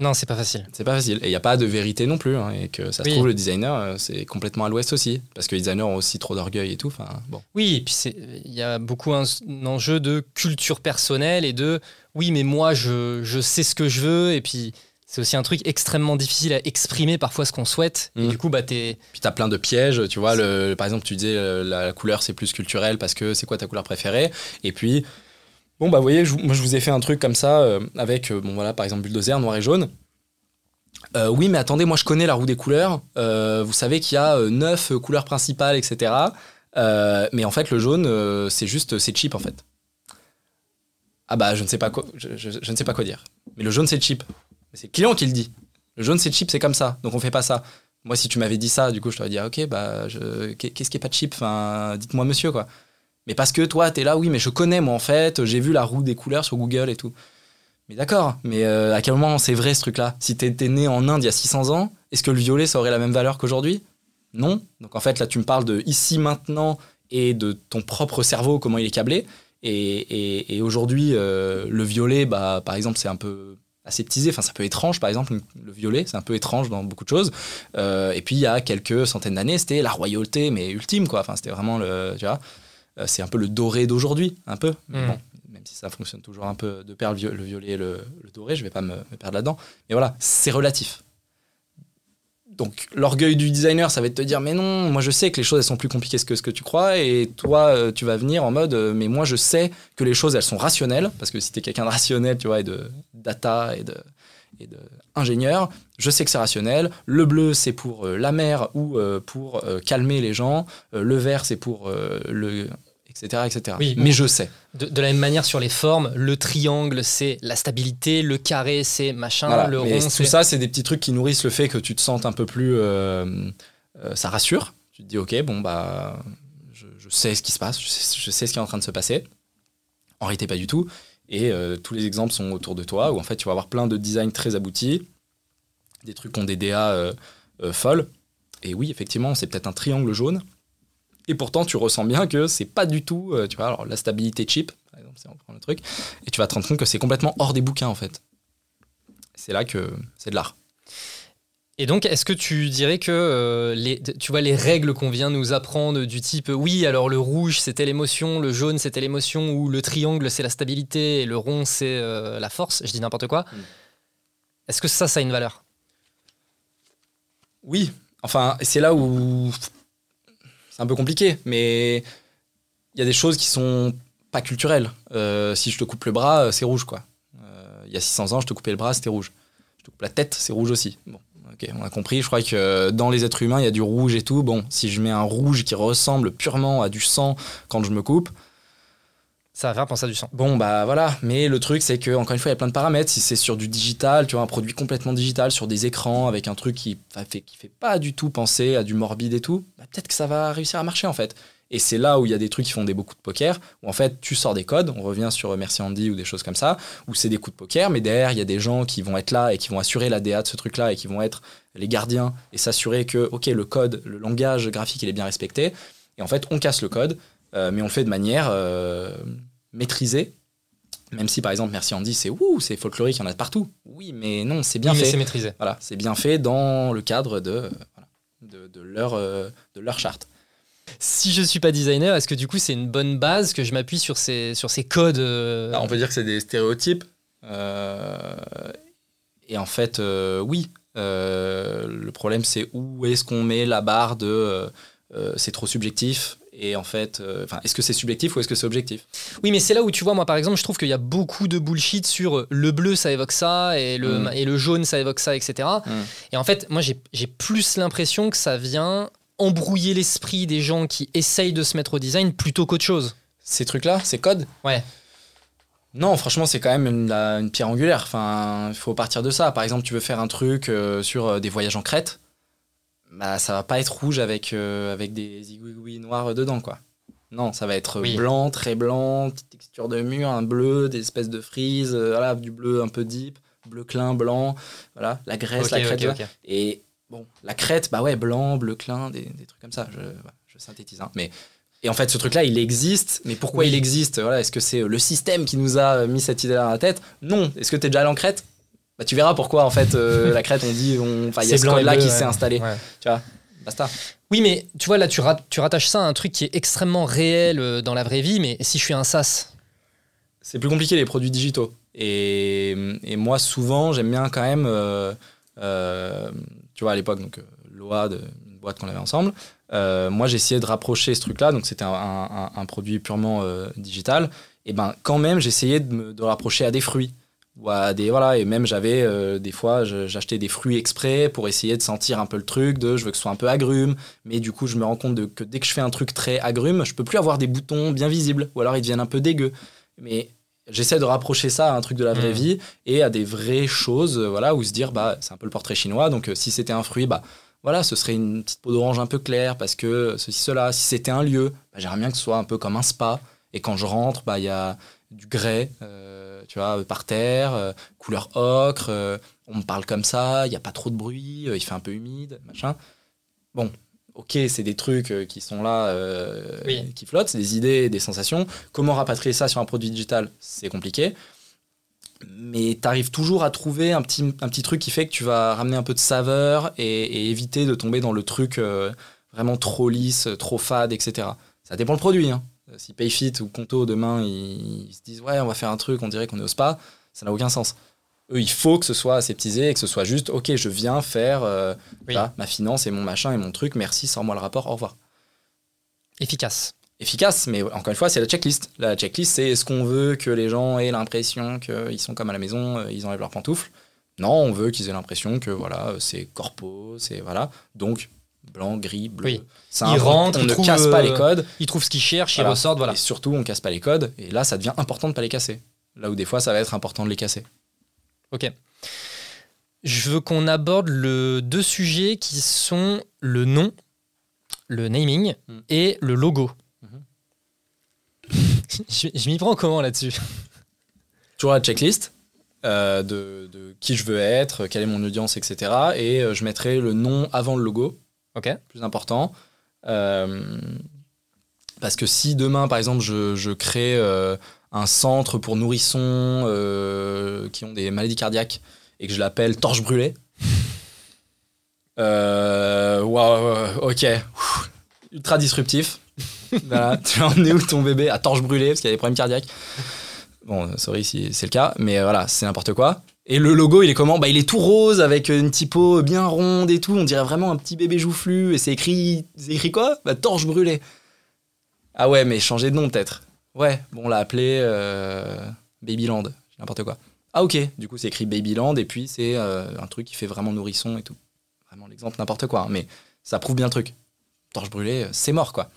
Non, c'est pas facile. C'est pas facile. Et il n'y a pas de vérité non plus. hein, et que ça se Oui. trouve, le designer, euh, c'est complètement à l'ouest aussi. Parce que les designers ont aussi trop d'orgueil et tout. Enfin, bon. Oui, et puis c'est- il y a beaucoup un, un enjeu de culture personnelle et de oui, mais moi je, je sais ce que je veux et puis c'est aussi un truc extrêmement difficile à exprimer parfois ce qu'on souhaite et Mhm. du coup bah t'es Puis t'as plein de pièges, tu vois. Le, par exemple, tu disais euh, la, la couleur c'est plus culturel parce que c'est quoi ta couleur préférée? Et puis, bon, bah, vous voyez, moi je vous ai fait un truc comme ça euh, avec, euh, bon, voilà, par exemple, bulldozer noir et jaune. Euh, oui, mais attendez, moi je connais la roue des couleurs. Vous savez qu'il y a neuf couleurs principales, etc. Mais en fait, le jaune, c'est juste, c'est cheap en fait. Ah bah, je ne sais pas quoi, je, ne sais pas quoi dire. Mais le jaune, c'est cheap. C'est le client qui le dit. Le jaune, c'est cheap, c'est comme ça. Donc on fait pas ça. Moi, si tu m'avais dit ça, du coup, je t'aurais dit, ah, ok, bah, qu'est-ce qui est pas cheap? Enfin, dites-moi, monsieur, quoi. Mais parce que toi, t'es là, oui, mais je connais, moi, en fait, j'ai vu la roue des couleurs sur Google et tout. Mais d'accord, mais euh, à quel moment c'est vrai ce truc-là? Si t'étais né en Inde il y a 600 ans, est-ce que le violet, ça aurait la même valeur qu'aujourd'hui? Non. Donc en fait, là, tu me parles de ici, maintenant et de ton propre cerveau, comment il est câblé. Et, aujourd'hui, euh, le violet, bah, par exemple, c'est un peu aseptisé, enfin, ça peut être étrange, par exemple, le violet, c'est un peu étrange dans beaucoup de choses. Euh, et puis, il y a quelques centaines d'années, c'était la royauté, mais ultime, quoi. Enfin, c'était vraiment le. Tu vois, c'est un peu le doré d'aujourd'hui, un peu. Bon, même si ça fonctionne toujours un peu de pair, le violet et le, doré, je vais pas me, perdre là-dedans. Mais voilà, c'est relatif. Donc l'orgueil du designer, ça va être de te dire mais non, moi je sais que les choses elles sont plus compliquées que ce que tu crois et toi euh, tu vas venir en mode euh, mais moi je sais que les choses elles sont rationnelles parce que si tu es quelqu'un de rationnel, tu vois, et de data et de et de ingénieur, je sais que c'est rationnel. Le bleu, c'est pour euh, la mer ou pour calmer les gens. le vert, c'est pour le etc. Oui, mais je sais. De, la même manière sur les formes, le triangle c'est la stabilité, le carré c'est machin, le rond. Tout ça, c'est des petits trucs qui nourrissent le fait que tu te sentes un peu plus. Euh, euh, ça rassure. Tu te dis, ok, bon, bah, je, sais ce qui se passe, je sais, ce qui est en train de se passer. En réalité, pas du tout. Et euh, tous les exemples sont autour de toi où en fait, tu vas avoir plein de designs très aboutis, des trucs qui ont des DA folles. Et oui, effectivement, c'est peut-être un triangle jaune et pourtant, tu ressens bien que c'est pas du tout, euh, tu vois, alors la stabilité cheap, par exemple, si on prend le truc, et tu vas te rendre compte que c'est complètement hors des bouquins, en fait. C'est là que c'est de l'art. Et donc, est-ce que tu dirais que euh, les, tu vois les règles qu'on vient nous apprendre du type oui, alors le rouge c'était l'émotion, le jaune c'était l'émotion, ou le triangle c'est la stabilité et le rond c'est euh, la force, je dis n'importe quoi. Mm. Est-ce que ça, ça a une valeur? Oui. Enfin, c'est là où c'est un peu compliqué, mais il y a des choses qui sont pas culturelles. Euh, si je te coupe le bras, euh, c'est rouge, quoi. Euh, il y a 600 ans, je te coupais le bras, c'était rouge. Je te coupe la tête, c'est rouge aussi. Bon, ok, on a compris. Je crois que dans les êtres humains, il y a du rouge et tout. Bon, si je mets un rouge qui ressemble purement à du sang quand je me coupe, ça va penser à du sang. Bon, bah voilà. Mais le truc, c'est que encore une fois, il y a plein de paramètres. Si c'est sur du digital, tu vois, un produit complètement digital, sur des écrans, avec un truc qui fait, qui fait pas du tout penser à du morbide et tout, bah, peut-être que ça va réussir à marcher en fait. Et c'est là où il y a des trucs qui font des beaucoup de poker, où en fait tu sors des codes, on revient sur Merci Andy ou des choses comme ça, où c'est des coups de poker, mais derrière il y a des gens qui vont être là et qui vont assurer la DA de ce truc-là et qui vont être les gardiens et s'assurer que, ok, le code, le langage graphique, il est bien respecté. Et en fait, on casse le code, euh, mais on le fait de manière euh, maîtrisé. Même si par exemple Merci Andy c'est ouh c'est folklorique, il y en a partout. Oui, mais non, c'est bien fait. c'est maîtrisé. Voilà, c'est bien fait dans le cadre de, de, leur, euh, de leur charte. Si je suis pas designer, est-ce que du coup c'est une bonne base que je m'appuie sur ces, sur ces codes euh, bah, On peut dire que c'est des stéréotypes. Euh, et en fait, oui. le problème c'est où est-ce qu'on met la barre de c'est trop subjectif et en fait, euh, est-ce que c'est subjectif ou est-ce que c'est objectif? Oui, mais c'est là où tu vois, moi par exemple, je trouve qu'il y a beaucoup de bullshit sur euh, le bleu ça évoque ça et le, mm. et le jaune ça évoque ça, etc. Mm. Et en fait, moi j'ai plus l'impression que ça vient embrouiller l'esprit des gens qui essayent de se mettre au design plutôt qu'autre chose. Ces trucs-là, ces codes? Ouais. Non, franchement, c'est quand même une, pierre angulaire. Enfin, il faut partir de ça. Par exemple, tu veux faire un truc euh, sur des voyages en Crète bah, ça va pas être rouge avec, euh, avec des zigouigouis noirs dedans, quoi. Non, ça va être blanc, très blanc, texture de mur, un bleu, des espèces de frises, euh, voilà, du bleu un peu deep, bleu clin, blanc, voilà, la graisse, la crête. Et bon, la crête, bah ouais, blanc, bleu clin, des, des trucs comme ça, je, je synthétise. Hein. Mais, et en fait, ce truc-là, il existe, mais pourquoi il existe? Voilà, Est-ce que c'est le système qui nous a mis cette idée-là dans la tête? Non. Est-ce que tu es déjà allé en crête? Bah, tu verras pourquoi en fait euh, la crête on dit il y a ce code là qui s'est installé. Tu vois basta. Oui mais tu vois là tu, tu rattaches ça à un truc qui est extrêmement réel euh, dans la vraie vie mais si je suis un SaaS c'est plus compliqué les produits digitaux. Et, et moi souvent j'aime bien quand même euh, tu vois à l'époque donc Loa de une boîte qu'on avait ensemble moi j'essayais de rapprocher ce truc là donc c'était un, un, produit purement digital. Et ben quand même j'essayais de me de rapprocher à des fruits des voilà et même j'avais euh, des fois j'achetais des fruits exprès pour essayer de sentir un peu le truc de je veux que ce soit un peu agrume mais du coup je me rends compte de, que dès que je fais un truc très agrume je peux plus avoir des boutons bien visibles ou alors ils deviennent un peu dégueux mais j'essaie de rapprocher ça à un truc de la vraie mmh. vie et à des vraies choses voilà où se dire bah c'est un peu le portrait chinois donc euh, si c'était un fruit bah voilà, ce serait une petite peau d'orange un peu claire parce que ceci, cela. Si c'était un lieu, bah, j'aimerais bien que ce soit un peu comme un spa. Et quand je rentre, bah, il y a du grès, euh, tu vois, par terre, euh, couleur ocre. euh, on me parle comme ça, il n'y a pas trop de bruit, euh, il fait un peu humide, machin. Bon, ok, c'est des trucs euh, qui sont là, euh, Oui. qui flottent, c'est des idées, des sensations. Comment rapatrier ça sur un produit digital? C'est compliqué. Mais tu arrives toujours à trouver un petit, un petit truc qui fait que tu vas ramener un peu de saveur et, et éviter de tomber dans le truc euh, vraiment trop lisse, trop fade, etc. Ça dépend le produit. Hein. Si Payfit ou Conto demain ils, ils se disent ouais on va faire un truc, on dirait qu'on est au spa, ça n'a aucun sens. Eux il faut que ce soit aseptisé et que ce soit juste ok je viens faire euh, Oui. ma finance et mon machin et mon truc, merci, sors-moi le rapport, au revoir Efficace. efficace, mais encore une fois, c'est la checklist. La checklist, c'est est-ce qu'on veut que les gens aient l'impression qu'ils sont comme à la maison, euh, ils enlèvent leurs pantoufles? Non, on veut qu'ils aient l'impression que voilà, euh, c'est corpo, c'est voilà. Donc, blanc, gris, bleu. Oui. Simple. Ils rentrent, on ne casse pas euh, les codes. Ils trouvent ce qu'ils cherchent, Voilà. ils ressortent, voilà. Et surtout, on casse pas les codes. Et là, ça devient important de pas les casser. Là où des fois, ça va être important de les casser. Ok. Je veux qu'on aborde le deux sujets qui sont le nom, le naming Mm. et le logo. Mhm. je je m'y prends comment là-dessus? Toujours la checklist. euh, de, de qui je veux être, quelle est mon audience, etc. Et euh, je mettrai le nom avant le logo. Ok. plus important. Euh, parce que si demain, par exemple, je, je crée euh, un centre pour nourrissons euh, qui ont des maladies cardiaques et que je l'appelle Torche Brûlée, euh, waouh, ok, Ouh, ultra disruptif. voilà, tu vas emmener où ton bébé à torche brûlée parce qu'il y a des problèmes cardiaques? Bon, sorry si c'est le cas, mais voilà, c'est n'importe quoi. Et le logo, il est comment? Bah, il est tout rose avec une typo bien ronde et tout. On dirait vraiment un petit bébé joufflu. Et c'est écrit, c'est écrit quoi? Bah, torche brûlée. Ah ouais, mais changer de nom peut-être. Ouais, bon, on l'a appelé euh, Babyland, n'importe quoi. Ah ok, du coup c'est écrit Babyland et puis c'est euh, un truc qui fait vraiment nourrisson et tout. Vraiment l'exemple n'importe quoi, hein, mais ça prouve bien le truc. Torche brûlée, euh, c'est mort quoi.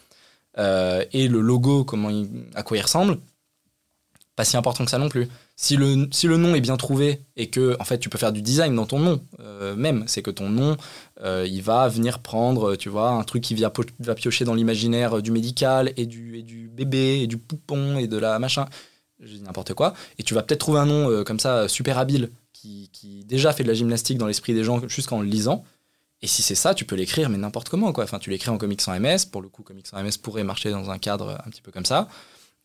Et le logo, comment il- à quoi il ressemble, pas si important que ça non plus. Si le, si le nom est bien trouvé et que en fait tu peux faire du design dans ton nom euh, même, c'est que ton nom euh, il va venir prendre, tu vois, un truc qui vient va piocher dans l'imaginaire du médical et du, du bébé et du poupon et de la machin, je dis n'importe quoi, et tu vas peut-être trouver un nom euh, comme ça super habile qui, qui déjà fait de la gymnastique dans l'esprit des gens jusqu'en le lisant. Et si c'est ça, tu peux l'écrire, mais n'importe comment. Quoi. Enfin, tu l'écris en comics sans MS. Pour le coup, comics sans MS pourrait marcher dans un cadre un petit peu comme ça.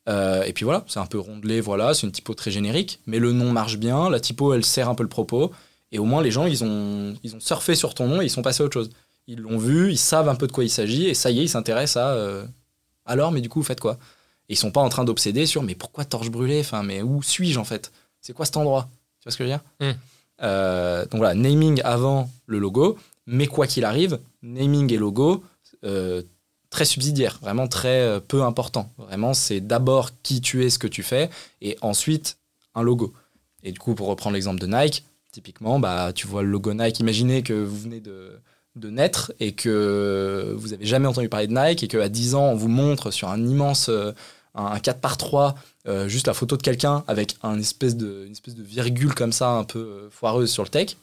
Euh, et puis voilà, c'est un peu rondelé, voilà, c'est une typo très générique, mais le nom marche bien, la typo elle sert un peu le propos, et au moins les gens ils ont, ils ont surfé sur ton nom et ils sont passés à autre chose. Ils l'ont vu, ils savent un peu de quoi il s'agit, et ça y est, ils s'intéressent à euh, alors, mais du coup, vous faites quoi Et ils sont pas en train d'obséder sur mais pourquoi torche brûlée Enfin, mais où suis-je en fait? C'est quoi cet endroit? Tu vois ce que je veux dire? Mm. Euh, Donc voilà, naming avant le logo, mais quoi qu'il arrive, naming et logo, très subsidiaire, vraiment très euh, peu important. Vraiment, c'est d'abord qui tu es, ce que tu fais, et ensuite un logo. Et du coup, pour reprendre l'exemple de Nike, typiquement, bah, tu vois le logo Nike. Imaginez que vous venez de, de naître et que vous avez jamais entendu parler de Nike et qu'à 10 ans, on vous montre sur un immense euh, un, un 4 par 3 euh, juste la photo de quelqu'un avec un espèce de, une espèce de virgule comme ça, un peu foireuse sur le tech.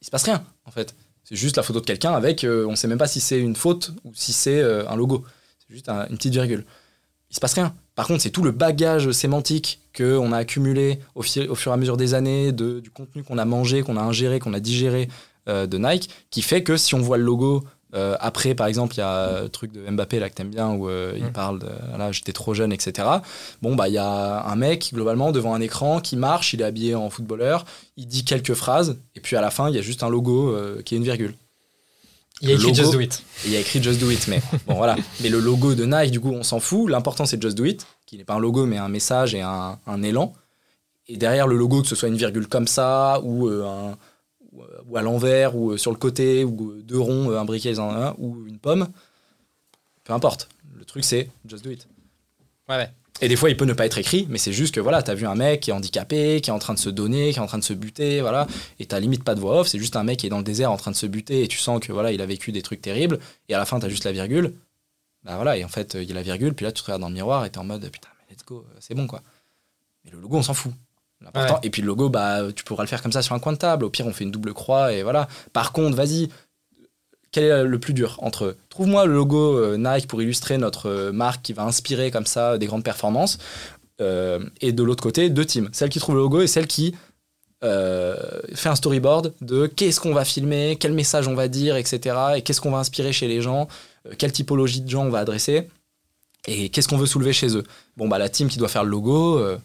Il se passe rien, en fait. C'est juste la photo de quelqu'un avec, euh, on sait même pas si c'est une faute ou si c'est euh, un logo. C'est juste un- une petite virgule. Il se passe rien. Par contre, c'est tout le bagage sémantique qu'on a accumulé au, fur et à mesure des années, du contenu qu'on a mangé, qu'on a ingéré, qu'on a digéré euh, de Nike, qui fait que si on voit le logo euh, après, par exemple, il y a le truc de Mbappé là que t'aimes bien où euh, il Mm. parle de là j'étais trop jeune, etc. Bon bah il y a un mec globalement devant un écran qui marche, il est habillé en footballeur, il dit quelques phrases et puis à la fin il y a juste un logo euh, qui est une virgule. Il y a écrit logo- Just Do It. Il y a écrit Just Do It, mais bon voilà. Mais le logo de Nike, du coup, on s'en fout. L'important, c'est Just Do It, qui n'est pas un logo, mais un message et un, un élan. Et derrière le logo, que ce soit une virgule comme ça, ou, euh, un, ou, euh, ou à l'envers, ou euh, sur le côté, ou euh, deux ronds imbriqués les uns dans un, ou une pomme, peu importe. Le truc, c'est Just Do It. Ouais, ouais. Et des fois, il peut ne pas être écrit, mais c'est juste que voilà, t'as vu un mec qui est handicapé, qui est en train de se donner, qui est en train de se buter, voilà, et t'as limite pas de voix off, c'est juste un mec qui est dans le désert en train de se buter, et tu sens que voilà, il a vécu des trucs terribles, et à la fin, t'as juste la virgule. Bah voilà, et en fait, il y a la virgule, puis là, tu te regardes dans le miroir, et t'es en mode putain, mais let's go, c'est bon quoi. Mais le logo, on s'en fout. L'important- Ouais. Et puis le logo, bah, tu pourras le faire comme ça sur un coin de table. Au pire, on fait une double croix et voilà. Par contre, vas-y, quel est le plus dur entre trouve-moi le logo euh, Nike pour illustrer notre euh, marque qui va inspirer comme ça des grandes performances, euh, et de l'autre côté, deux teams. Celle qui trouve le logo et celle qui euh, fait un storyboard de qu'est-ce qu'on va filmer, quel message on va dire, etc. Et qu'est-ce qu'on va inspirer chez les gens, euh, quelle typologie de gens on va adresser, et qu'est-ce qu'on veut soulever chez eux. Bon, bah la team qui doit faire le logo, euh,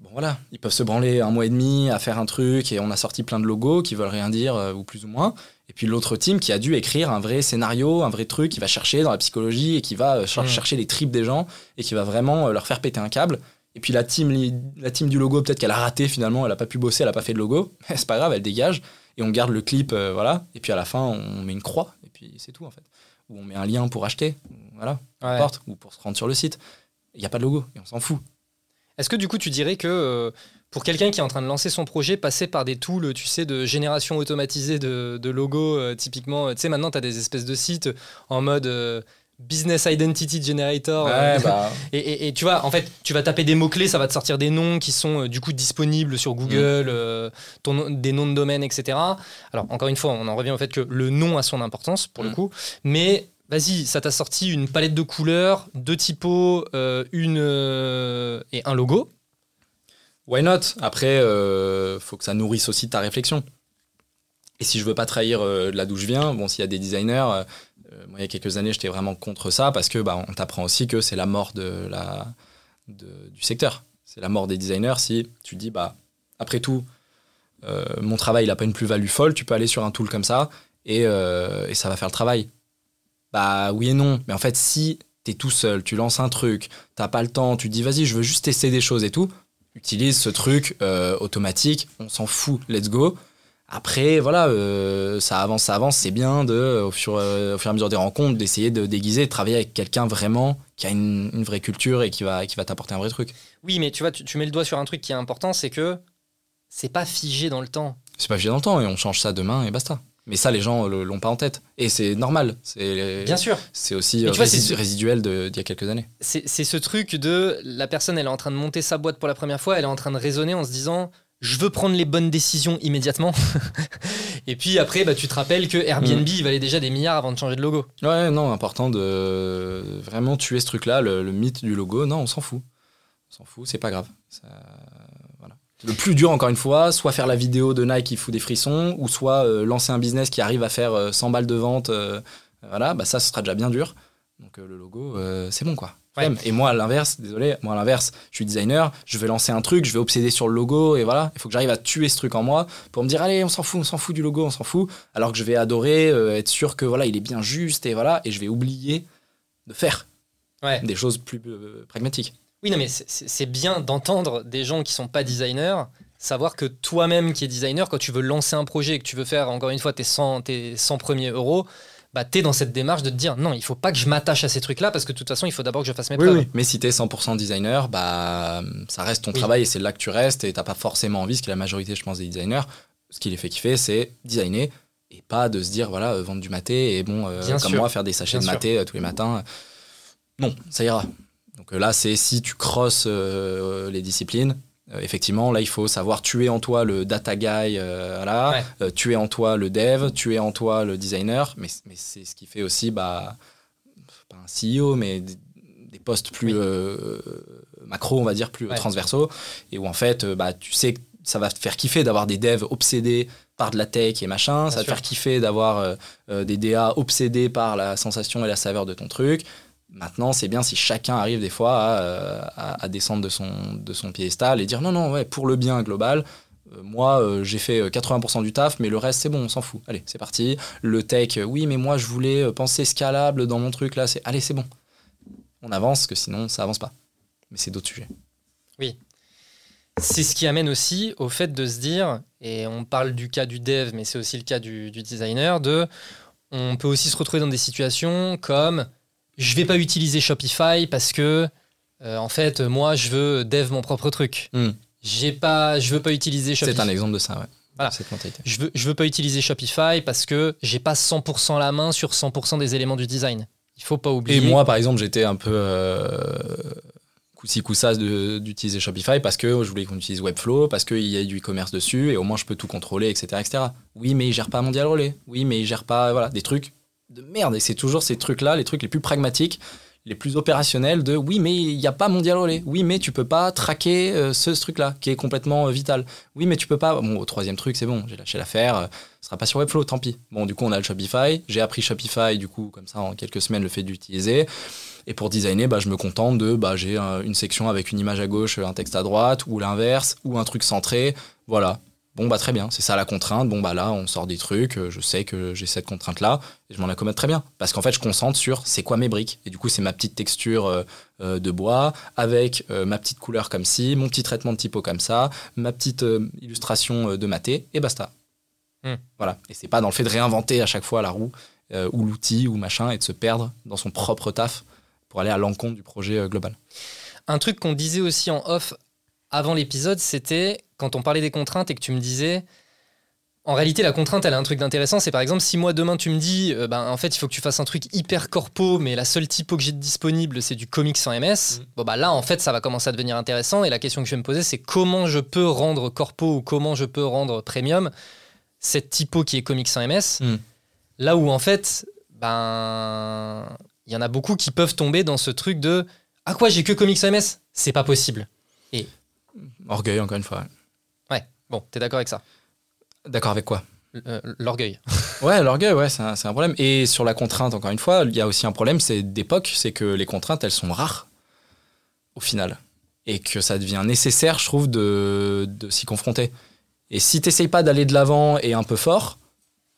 bon voilà, ils peuvent se branler un mois et demi à faire un truc, et on a sorti plein de logos qui veulent rien dire, euh, ou plus ou moins. Et puis l'autre team qui a dû écrire un vrai scénario, un vrai truc, qui va chercher dans la psychologie, et qui va euh, cher- Mm. chercher les tripes des gens, et qui va vraiment euh, leur faire péter un câble. Et puis la team, li- la team du logo, peut-être qu'elle a raté finalement, elle a pas pu bosser, elle a pas fait de logo. Mais c'est pas grave, elle dégage et on garde le clip, euh, voilà. Et puis à la fin, on met une croix et puis c'est tout en fait. Ou on met un lien pour acheter, voilà, Ouais. importe, ou pour se rendre sur le site. Il n'y a pas de logo et on s'en fout. Est-ce que du coup, tu dirais que euh, pour quelqu'un qui est en train de lancer son projet, passer par des tools, tu sais, de génération automatisée de, de logos, euh, typiquement, euh, tu sais, maintenant, tu as des espèces de sites en mode euh, Business Identity Generator. euh, bah, et, et- et tu vois, en fait, tu vas taper des mots-clés, ça va te sortir des noms qui sont euh, du coup disponibles sur Google, euh, ton nom- des noms de domaine, etc. Alors, encore une fois, on en revient au fait que le nom a son importance pour le Mm. coup, mais vas-y, ça t'a sorti une palette de couleurs, deux typos, euh, une, euh, et un logo. why not? Après, euh, faut que ça nourrisse aussi ta réflexion. Et si je veux pas trahir euh, de là d'où je viens, bon, s'il y a des designers, euh, euh, moi il y a quelques années j'étais vraiment contre ça parce que bah, on t'apprend aussi que c'est la mort de la, de- du secteur. C'est la mort des designers si tu dis bah après tout euh, mon travail il a pas une plus-value folle, tu peux aller sur un tool comme ça et, euh, et ça va faire le travail. Bah oui et non, mais en fait si t'es tout seul, tu lances un truc, t'as pas le temps, tu te dis vas-y je veux juste tester des choses et tout, utilise ce truc euh, automatique, on s'en fout, let's go. Après, voilà, euh, ça avance, ça avance, c'est bien de, euh, au fur, euh, au fur et à mesure des rencontres, d'essayer de déguiser, de travailler avec quelqu'un vraiment qui a une, une vraie culture et qui va, qui va t'apporter un vrai truc. Oui, mais tu vois, tu, tu mets le doigt sur un truc qui est important, c'est que c'est pas figé dans le temps. C'est pas vieux dans le temps et on change ça demain et basta. Mais ça, les gens euh, l'ont pas en tête. Et c'est normal. C'est Bien sûr. c'est aussi tu vois, résiduel d'il y a quelques années. C'est ce truc de la personne, elle est en train de monter sa boîte pour la première fois, elle est en train de raisonner en se disant je veux prendre les bonnes décisions immédiatement. Et puis après, bah, tu te rappelles que Airbnb il valait déjà des milliards avant de changer de logo. Ouais, non, important de vraiment tuer ce truc-là, le, le mythe du logo. Non, on s'en fout. On s'en fout, c'est pas grave. Ça-. Le plus dur, encore une fois, soit faire la vidéo de Nike qui fout des frissons, ou soit euh, lancer un business qui arrive à faire euh, 100 balles de vente. euh, voilà, bah ça, ce sera déjà bien dur. Donc euh, le logo, c'est bon, quoi. Ouais. Et moi, à l'inverse, désolé, moi, à l'inverse, je suis designer, je vais lancer un truc, je vais obséder sur le logo, et voilà, il faut que j'arrive à tuer ce truc en moi pour me dire, allez, on s'en fout, on s'en fout du logo, on s'en fout, alors que je vais adorer être sûr que voilà, il est bien juste, et voilà, et je vais oublier de faire Ouais. des choses plus pragmatiques. Oui, non, mais c'est- bien d'entendre des gens qui sont pas designers, savoir que toi-même qui es designer, quand tu veux lancer un projet et que tu veux faire, encore une fois, tes 100, tes 100 premiers euros, bah, tu es dans cette démarche de te dire non, il faut pas que je m'attache à ces trucs-là parce que de toute façon, il faut d'abord que je fasse mes preuves. Mais si t'es 100% designer, bah, ça reste ton Oui. travail et c'est là que tu restes et t'as pas forcément envie, ce qui est la majorité, je pense, des designers. Ce qui les fait kiffer, c'est designer et pas de se dire, voilà, euh, vendre du maté et bon, euh, comme sûr. moi, faire des sachets Bien de maté euh, tous les matins. Non, ça ira. Euh, là, c'est si tu crosses euh, les disciplines. euh, effectivement, là, il faut savoir tuer en toi le data guy, euh, Ouais. tuer en toi le dev, tuer en toi le designer, mais, mais c'est ce qui fait aussi, bah, pas un CEO, mais des, des postes plus Oui. macro, on va dire, plus Ouais. transversaux, et où en fait, bah, tu sais que ça va te faire kiffer d'avoir des devs obsédés par de la tech et machin, Bien ça va te faire kiffer d'avoir des DA obsédés par la sensation et la saveur de ton truc. Maintenant, c'est bien si chacun arrive des fois à, euh, à- descendre de son, de son piédestal et dire non, non, ouais, pour le bien global, euh, moi, euh, j'ai fait euh, 80% du taf, mais le reste, c'est bon, on s'en fout. Allez, c'est parti. Le tech, oui, mais moi, je voulais penser scalable dans mon truc là. C'est allez, c'est bon. On avance, que sinon, ça avance pas. Mais c'est d'autres sujets. C'est ce qui amène aussi au fait de se dire, et on parle du cas du dev, mais c'est aussi le cas du, du designer, de on peut aussi se retrouver dans des situations comme je vais pas utiliser Shopify parce que euh, en fait moi je veux dev mon propre truc. Hmm. J'ai pas, je veux pas utiliser Shopify. C'est un exemple de ça, ouais. Voilà. Cette mentalité. Je veux, je veux pas utiliser Shopify parce que j'ai pas 100% la main sur 100% des éléments du design. Il faut pas oublier. Et moi, par exemple, j'étais un peu euh, coup ci coup ça de- d'utiliser Shopify parce que je voulais qu'on utilise Webflow, parce qu'il y a du e-commerce dessus et au moins je peux tout contrôler, etc., etc. Oui, mais il gère pas Mondial Relais. Oui, mais il gère pas voilà des trucs de merde. Et c'est toujours ces trucs-là, les trucs les plus pragmatiques, les plus opérationnels de oui, mais il n'y a pas Mondial Relais. Oui, mais tu peux pas traquer euh, ce, truc-là qui est complètement euh, vital. Oui, mais tu peux pas. Bon, au troisième truc, c'est bon, j'ai lâché l'affaire. euh, ce sera pas sur Webflow, tant pis. Bon, du coup, on a le Shopify. J'ai appris Shopify, du coup, comme ça, en quelques semaines, le fait d'utiliser. Et pour designer, bah, je me contente de, bah, j'ai euh, une section avec une image à gauche, un texte à droite, ou l'inverse, ou un truc centré. Voilà. Bon, bah, très bien. C'est ça la contrainte. Bon, bah, là, on sort des trucs. euh, Je sais que j'ai cette contrainte-là. Et je m'en accommode très bien. Parce qu'en fait, je concentre sur c'est quoi mes briques. Et du coup, c'est ma petite texture euh, euh, de bois, avec euh, ma petite couleur comme ci, mon petit traitement de typo comme ça, ma petite euh, illustration de maté, et basta. Hmm. Voilà. Et c'est pas dans le fait de réinventer à chaque fois la roue, ou l'outil, ou machin, et de se perdre dans son propre taf pour aller à l'encontre du projet global. Un truc qu'on disait aussi en off avant l'épisode, c'était quand on parlait des contraintes et que tu me disais. En réalité, la contrainte, elle a un truc d'intéressant. C'est par exemple, si moi demain tu me dis, euh, ben, en fait, il faut que tu fasses un truc hyper corpo, mais la seule typo que j'ai disponible, c'est du comics sans MS. Mhm. Bon, bah là, en fait, ça va commencer à devenir intéressant. Et la question que je vais me poser, c'est comment je peux rendre corpo ou comment je peux rendre premium cette typo qui est comics sans MS. Mhm. Là où, en fait, ben, il y en a beaucoup qui peuvent tomber dans ce truc de, ah quoi, j'ai que comics sans MS C'est pas possible. Orgueil, encore une fois. Ouais, bon, t'es d'accord avec ça? D'accord avec quoi? Euh, L'orgueil. Ouais, l'orgueil, ouais, c'est un, problème. Et sur la contrainte, encore une fois, il y a aussi un problème, c'est d'époque, c'est que les contraintes, elles sont rares, au final. Et que ça devient nécessaire, je trouve, de, de s'y confronter. Et si t'essayes pas d'aller de l'avant et un peu fort,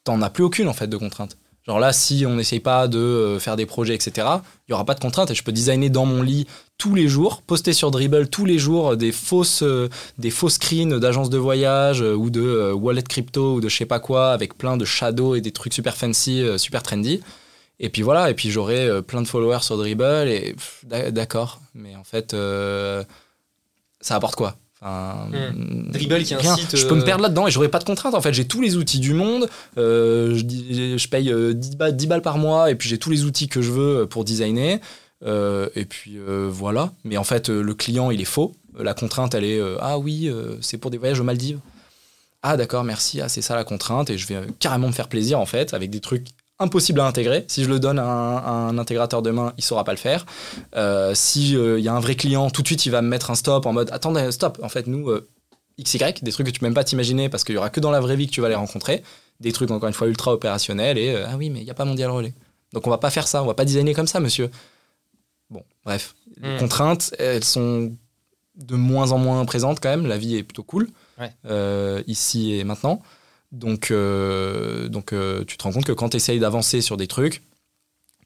t'en as plus aucune, en fait, de contrainte. Genre là, si on n'essaye pas de euh, faire des projets, etc., il y aura pas de contrainte et je peux designer dans mon lit tous les jours, poster sur Dribble tous les jours des fausses, euh, des faux screens d'agences de voyage euh, ou de euh, wallet crypto ou de je sais pas quoi avec plein de shadows et des trucs super fancy, euh, super trendy. Et puis voilà, et puis j'aurai euh, plein de followers sur Dribble et d'accord, mais en fait, euh, ça apporte quoi? Enfin, Dribble qui rien. site, Je peux me euh, perdre là-dedans et j'aurai pas de contraintes. En fait, j'ai tous les outils du monde. euh, je, je paye euh, 10, balles, 10 balles par mois et puis j'ai tous les outils que je veux pour designer. Euh, et puis euh, voilà. Mais en fait, euh, le client, il est faux. Euh, La contrainte, elle est euh, Ah oui, euh, c'est pour des voyages aux Maldives. Ah d'accord, merci. Ah, c'est ça la contrainte. Et je vais euh, carrément me faire plaisir en fait avec des trucs impossibles à intégrer. Si je le donne à un, à un intégrateur demain, il saura pas le faire. Euh, si il y a un vrai client, tout de suite, il va me mettre un stop en mode attendez, stop. En fait, nous, euh, XY, des trucs que tu peux même pas t'imaginer parce qu'il y aura que dans la vraie vie que tu vas les rencontrer. Des trucs encore une fois ultra opérationnels et euh, ah oui, mais il n'y a pas mondial relais. Donc on va pas faire ça, on va pas designer comme ça, monsieur. Bon, bref, les Mm. contraintes, elles sont de moins en moins présentes quand même. La vie est plutôt cool Ouais. euh, ici et maintenant. Donc, euh, donc euh, tu te rends compte que quand tu essayes d'avancer sur des trucs,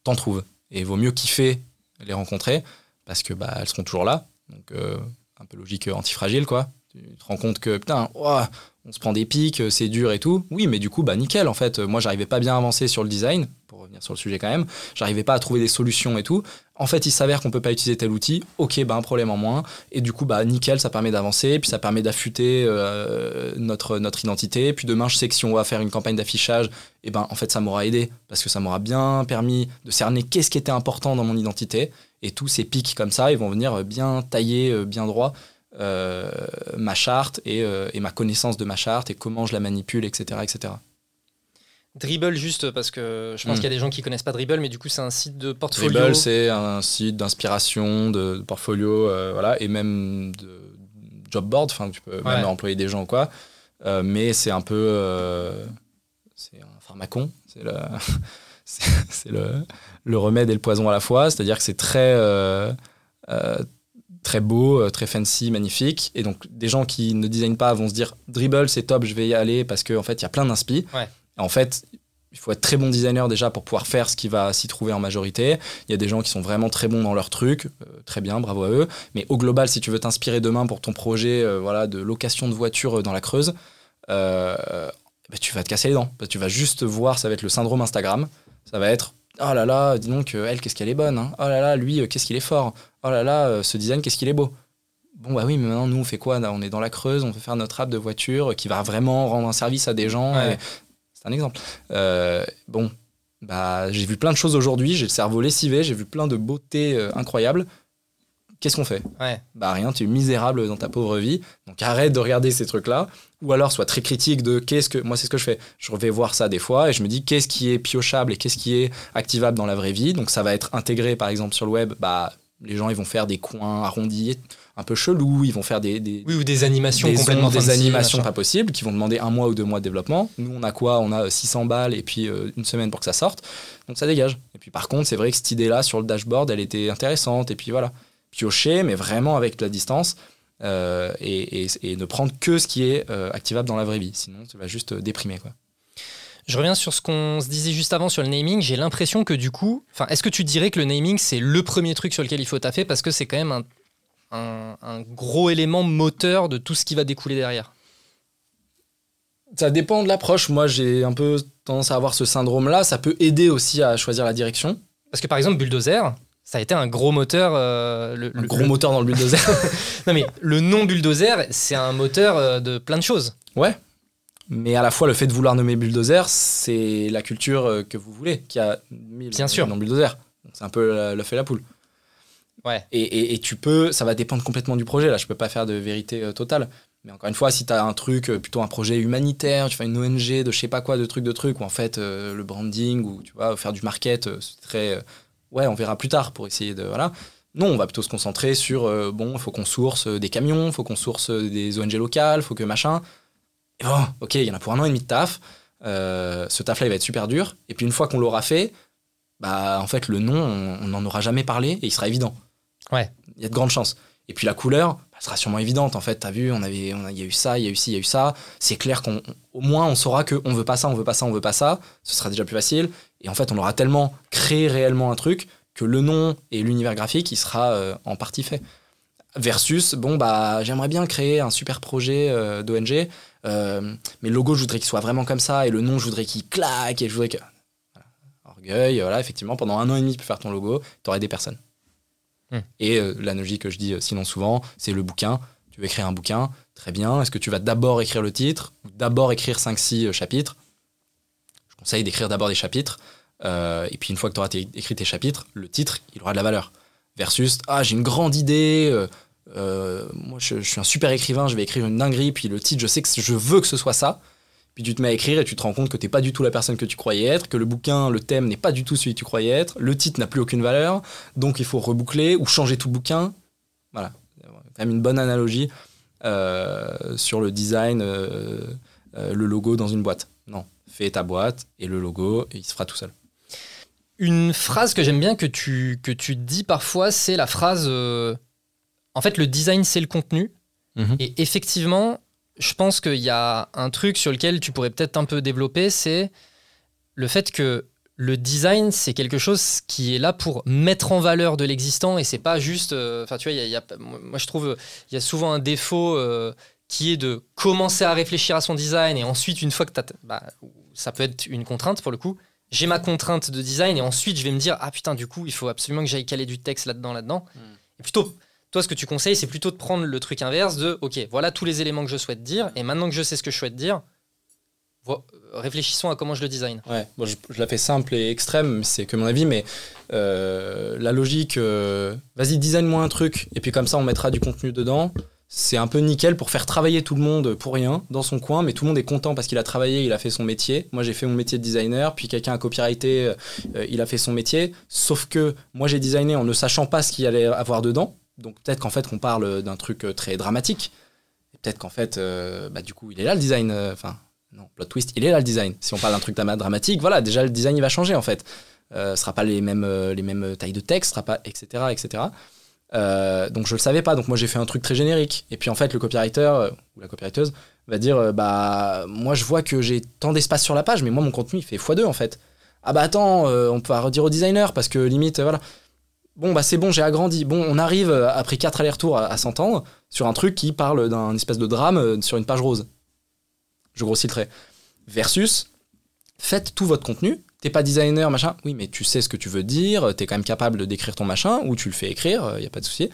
t'en trouves. Et il vaut mieux kiffer les rencontrer parce que bah, elles seront toujours là. Donc, euh, un peu logique antifragile, quoi. Tu te rends compte que, putain, on se prend des pics, euh, c'est dur et tout. Oui, mais du coup, bah nickel, en fait. Moi, j'arrivais pas bien à avancer sur le design, pour revenir sur le sujet quand même. J'arrivais pas à trouver des solutions et tout. En fait, il s'avère qu'on peut pas utiliser tel outil. Ok, bah un problème en moins. Et du coup, bah nickel, ça permet d'avancer, puis ça permet d'affûter euh, notre, notre identité. Puis demain, je sais que si on va faire une campagne d'affichage, et ben en fait, ça m'aura aidé parce que ça m'aura bien permis de cerner qu'est-ce qui était important dans mon identité. Et tous ces pics comme ça, ils vont venir bien tailler, euh, bien droit euh, ma charte et, euh, et ma connaissance de ma charte et comment je la manipule, etc. etc. Dribble, juste parce que je pense Mm. qu'il y a des gens qui connaissent pas Dribble, mais du coup, c'est un site de portfolio. Dribble, c'est un site d'inspiration, de, de portfolio, euh, voilà, et même de job board. Enfin, tu peux Ouais. même employer des gens ou quoi. Mais c'est un peu, c'est un pharmacon. C'est le, c'est le, le remède et le poison à la fois. C'est-à-dire que c'est très, euh, très beau, euh, très fancy, magnifique. Et donc, des gens qui ne designent pas vont se dire Dribble, c'est top, je vais y aller parce qu'en fait, il y a plein d'inspi. Ouais. En fait, il faut être très bon designer déjà pour pouvoir faire ce qui va s'y trouver en majorité. Il y a des gens qui sont vraiment très bons dans leur truc, euh, très bien, bravo à eux. Mais au global, si tu veux t'inspirer demain pour ton projet euh, voilà, de location de voiture dans la Creuse, euh, bah, tu vas te casser les dents. Que tu vas juste voir, ça va être le syndrome Instagram. Ça va être oh là là, dis donc, euh, elle, qu'est-ce qu'elle est bonne. hein. Oh là là, lui, euh, qu'est-ce qu'il est fort. Oh là là, euh, ce design, qu'est-ce qu'il est beau. Bon, bah oui, mais maintenant, nous, on fait quoi On est dans la Creuse, on fait faire notre app de voiture qui va vraiment rendre un service à des gens. Ouais. et- C'est un exemple. Euh, bon, bah, j'ai vu plein de choses aujourd'hui, j'ai le cerveau lessivé, j'ai vu plein de beautés euh, incroyables. Qu'est-ce qu'on fait? Ouais. Bah rien, tu es misérable dans ta pauvre vie. Donc arrête de regarder ces trucs-là. Ou alors sois très critique de qu'est-ce que. Moi, c'est ce que je fais. Je vais voir ça des fois et je me dis qu'est-ce qui est piochable et qu'est-ce qui est activable dans la vraie vie? Donc ça va être intégré, par exemple, sur le web. Bah, les gens, ils vont faire des coins arrondis un peu chelous. Ils vont faire des, des, Oui, ou des animations des, complètement des animations pas possibles qui vont demander un mois ou deux mois de développement. Nous, on a quoi? On a 600 balles et puis euh, une semaine pour que ça sorte. Donc ça dégage. Et puis par contre, c'est vrai que cette idée-là sur le dashboard, elle était intéressante. Et puis voilà, piocher, mais vraiment avec de la distance. euh, et, et- et ne prendre que ce qui est euh, activable dans la vraie vie. Sinon, tu vas juste euh, déprimer. Quoi. Je reviens sur ce qu'on se disait juste avant sur le naming. J'ai l'impression que du coup, est-ce que tu dirais que le naming c'est le premier truc sur lequel il faut taffer parce que c'est quand même un, un- un gros élément moteur de tout ce qui va découler derrière? Ça dépend de l'approche. Moi, j'ai un peu tendance à avoir ce syndrome-là. Ça peut aider aussi à choisir la direction. Parce que par exemple, Bulldozer, ça a été un gros moteur. euh, le, Un le- gros le- moteur dans le bulldozer. Non mais le nom Bulldozer, c'est un moteur euh, de plein de choses. Ouais. Mais à la fois, le fait de vouloir nommer Bulldozer, c'est la culture euh, que vous voulez qui a mis Bien le sûr. nom Bulldozer. C'est un peu le fait la poule. Ouais. Et, et- et tu peux, ça va dépendre complètement du projet. Là, je peux pas faire de vérité euh, totale. Mais encore une fois, si tu as un truc, euh, plutôt un projet humanitaire, tu fais une ONG de je sais pas quoi, de trucs, de trucs, ou en fait euh, le branding, ou tu vois, faire du market, c'est très. Ouais, on verra plus tard pour essayer de. Voilà. Non, on va plutôt se concentrer sur euh, bon, il faut qu'on source euh, des camions, il faut qu'on source euh, des ONG locales, il faut que machin. Et bon, ok, il y en a pour un an et demi de taf. Euh, ce taf-là, il va être super dur. Et puis une fois qu'on l'aura fait, bah en fait, le nom, on n'en aura jamais parlé et il sera évident. Ouais. Il y a de grandes chances. Et puis la couleur, bah, sera sûrement évidente. En fait, t'as vu, on avait, on a- il y a eu ça, il y a eu ci, il y a eu ça. C'est clair qu'on, au moins, on saura que on veut pas ça, on veut pas ça, on veut pas ça. Ce sera déjà plus facile. Et en fait, on aura tellement créé réellement un truc que le nom et l'univers graphique, il sera euh, en partie fait. Versus, bon, bah, j'aimerais bien créer un super projet euh, d'ONG, euh, mais le logo, je voudrais qu'il soit vraiment comme ça, et le nom, je voudrais qu'il claque, et je voudrais que. Orgueil, voilà, effectivement, pendant un an et demi, tu peux faire ton logo, tu aurais des personnes. Hmm. Et euh, l'analogie que je dis euh, sinon souvent, c'est le bouquin. Tu veux écrire un bouquin, très bien. Est-ce que tu vas d'abord écrire le titre, ou d'abord écrire 5-6 chapitres? Je conseille d'écrire d'abord des chapitres, euh, et puis une fois que tu auras écrit tes chapitres, le titre, il aura de la valeur. Versus, ah, j'ai une grande idée, euh, euh, je suis un super écrivain, je vais écrire une dinguerie, puis le titre, je sais que je veux que ce soit ça. Puis tu te mets à écrire et tu te rends compte que t'es pas du tout la personne que tu croyais être, que le bouquin, le thème n'est pas du tout celui que tu croyais être, le titre n'a plus aucune valeur, donc il faut reboucler ou changer tout le bouquin. Voilà, quand même une bonne analogie euh, sur le design, euh, euh, le logo dans une boîte. Non, fais ta boîte et le logo, et il se fera tout seul. Une phrase que j'aime bien que tu, que tu dis parfois, c'est la phrase euh, En fait, le design, c'est le contenu. Mhm. Et effectivement, je pense qu'il y a un truc sur lequel tu pourrais peut-être un peu développer, c'est le fait que le design, c'est quelque chose qui est là pour mettre en valeur de l'existant et c'est pas juste. euh, Enfin, tu vois, il y a- il y a- moi je trouve il y a souvent un défaut euh, qui est de commencer à réfléchir à son design et ensuite, une fois que tu as. ça peut être une contrainte pour le coup. J'ai ma contrainte de design et ensuite je vais me dire ah putain du coup il faut absolument que j'aille caler du texte là-dedans là-dedans. Et plutôt toi ce que tu conseilles c'est plutôt de prendre le truc inverse de ok voilà tous les éléments que je souhaite dire et maintenant que je sais ce que je souhaite dire vo- réfléchissons à comment je le design. Ouais, je, la fais simple et extrême, c'est que mon avis, mais euh, la logique, euh, vas-y, design-moi un truc, et puis comme ça, on mettra du contenu dedans. C'est un peu nickel pour faire travailler tout le monde pour rien dans son coin, mais tout le monde est content parce qu'il a travaillé, il a fait son métier. Moi, j'ai fait mon métier de designer, puis quelqu'un a copyrighté, euh, il a fait son métier. Sauf que moi, j'ai designé en ne sachant pas ce qu'il allait avoir dedans. Donc peut-être qu'en fait, on parle d'un truc euh, très dramatique. Peut-être qu'en fait, euh, bah, du coup, il est là le design. euh, Enfin, non, plot twist, il est là le design. Si on parle d'un truc dramatique, voilà, déjà le design il va changer en fait. Ce sera pas les mêmes, les mêmes tailles de texte, etc., etc. Donc je le savais pas, donc moi j'ai fait un truc très générique. Et puis en fait le copywriter ou la copywriteuse va dire bah moi je vois que j'ai tant d'espace sur la page, mais moi mon contenu il fait x2 en fait. Ah bah attends, on peut redire au designer parce que limite voilà. Bon bah c'est bon, j'ai agrandi. Bon, on arrive euh, après quatre allers-retours à, s'entendre sur un truc qui parle d'un espèce de drame euh, sur une page rose. Je grossis le trait. Versus, faites tout votre contenu. T'es pas designer, machin. Oui, mais tu sais ce que tu veux dire. T'es quand même capable d'écrire ton machin ou tu le fais écrire. Il y a pas de souci.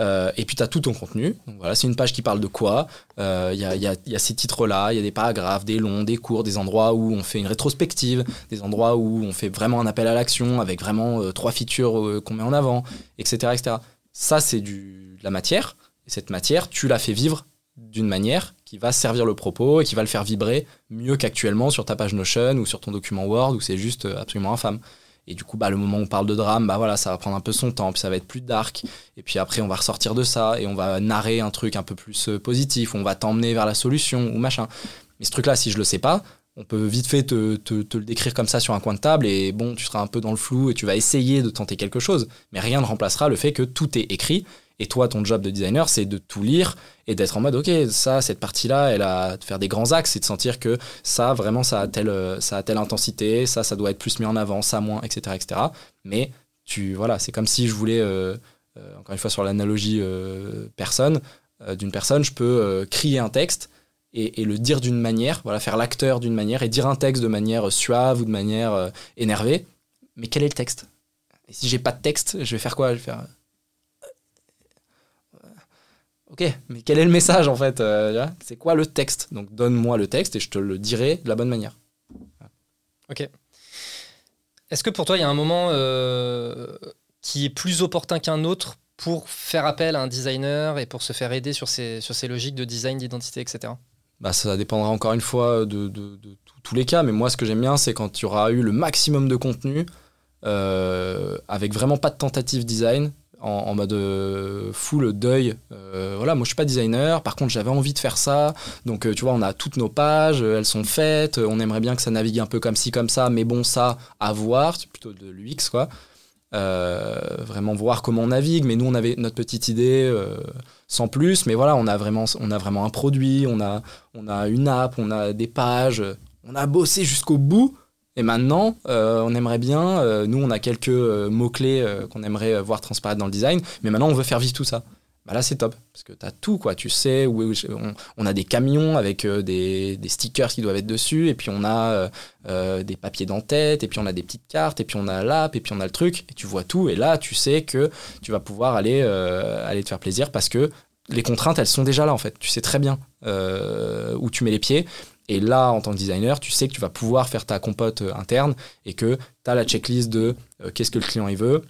Euh, et puis t'as tout ton contenu. Donc voilà, c'est une page qui parle de quoi? Il y, a, y a- ces titres-là. Il y a des paragraphes, des longs, des courts, des endroits où on fait une rétrospective, des endroits où on fait vraiment un appel à l'action avec vraiment euh, trois features euh, qu'on met en avant, etc., etc. ça c'est de la matière, et cette matière, tu la fais vivre d'une manière qui va servir le propos et qui va le faire vibrer mieux qu'actuellement sur ta page Notion ou sur ton document Word où c'est juste euh, absolument infâme. Et du coup, bah, le moment où on parle de drame, bah voilà, ça va prendre un peu son temps, puis ça va être plus dark. Et puis après, on va ressortir de ça et on va narrer un truc un peu plus euh, positif, on va t'emmener vers la solution ou machin. Mais ce truc-là, si je le sais pas, on peut vite fait te, te, le décrire comme ça sur un coin de table et bon, tu seras un peu dans le flou et tu vas essayer de tenter quelque chose. Mais rien ne remplacera le fait que tout est écrit et toi, ton job de designer, c'est de tout lire et d'être en mode, OK, ça, cette partie-là, elle a de faire des grands axes et de sentir que ça, vraiment, ça a telle, ça a telle intensité, ça, ça doit être plus mis en avant, ça moins, etc. etc. Mais tu, voilà, c'est comme si je voulais, euh, euh, encore une fois, sur l'analogie euh, personne, d'une personne, je peux crier un texte et, le dire d'une manière, voilà, faire l'acteur d'une manière et dire un texte de manière suave ou de manière énervée. Mais quel est le texte? Et si j'ai pas de texte, je vais faire quoi? Ok, mais quel est le message en fait euh, C'est quoi le texte? Donc donne-moi le texte et je te le dirai de la bonne manière. Ok. Est-ce que pour toi, il y a un moment euh, qui est plus opportun qu'un autre pour faire appel à un designer et pour se faire aider sur ces, logiques de design, d'identité, etc. Bah, ça dépendra encore une fois de, de, tous les cas, mais moi ce que j'aime bien, c'est quand tu auras eu le maximum de contenu, euh, avec vraiment pas de tentative design, en, mode euh, full deuil. Euh, voilà, moi je suis pas designer, par contre j'avais envie de faire ça. Donc euh, tu vois, on a toutes nos pages, elles sont faites, on aimerait bien que ça navigue un peu comme ci, comme ça, mais bon, ça, à voir, c'est plutôt de l'UX quoi. vraiment voir comment on navigue, mais nous on avait notre petite idée sans plus, mais voilà, on a vraiment, on a vraiment un produit, on a, on a une app, on a des pages, on a bossé jusqu'au bout. Et maintenant, euh, on aimerait bien, euh, nous on a quelques euh, mots-clés qu'on aimerait voir transparaître dans le design, mais maintenant on veut faire vivre tout ça. Bah là c'est top, parce que tu as tout, quoi. Tu sais, on, a des camions avec des, stickers qui doivent être dessus, et puis on a des papiers d'en-tête, et puis on a des petites cartes, et puis on a l'app, et puis on a le truc, et tu vois tout, et là tu sais que tu vas pouvoir aller te faire plaisir parce que les contraintes, elles sont déjà là en fait. Tu sais très bien où tu mets les pieds. Et là, en tant que designer, tu sais que tu vas pouvoir faire ta compote euh, interne et que tu as la checklist de euh, qu'est-ce que le client il veut.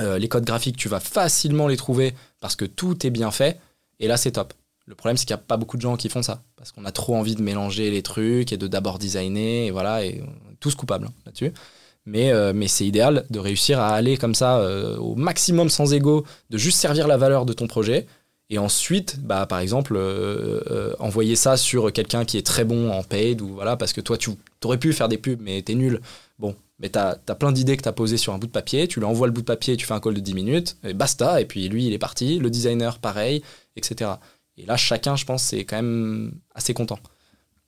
Euh, les codes graphiques, tu vas facilement les trouver parce que tout est bien fait. Et là, c'est top. Le problème, c'est qu'il n'y a pas beaucoup de gens qui font ça parce qu'on a trop envie de mélanger les trucs et de d'abord designer. Et voilà, et on est tous coupables hein, là-dessus. Mais, mais c'est idéal de réussir à aller comme ça au maximum sans ego, de juste servir la valeur de ton projet et ensuite, bah, par exemple, euh, euh, envoyer ça sur quelqu'un qui est très bon en paid, ou voilà, parce que toi, tu aurais pu faire des pubs, mais t'es nul. Bon, mais t'as as plein d'idées que t'as posées sur un bout de papier, tu lui envoies le bout de papier, tu fais un call de 10 minutes, et basta, et puis lui, il est parti, le designer, pareil, etc. Et là, chacun, je pense, c'est quand même assez content.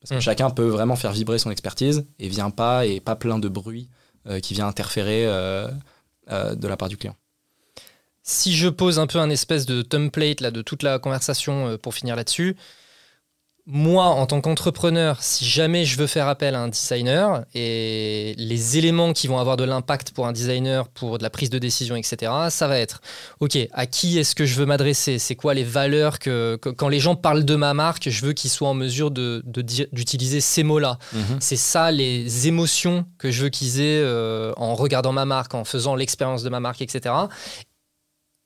Parce que hmm. chacun peut vraiment faire vibrer son expertise, et vient pas, et pas plein de bruit euh, qui vient interférer de la part du client. Si je pose un peu un espèce de template là, de toute la conversation euh, pour finir là-dessus, moi, en tant qu'entrepreneur, si jamais je veux faire appel à un designer et les éléments qui vont avoir de l'impact pour un designer, pour de la prise de décision, etc., ça va être, OK, à qui est-ce que je veux m'adresser? C'est quoi les valeurs que, quand les gens parlent de ma marque, je veux qu'ils soient en mesure d'utiliser de, ces mots-là. Mhm. C'est ça les émotions que je veux qu'ils aient euh, en regardant ma marque, en faisant l'expérience de ma marque, etc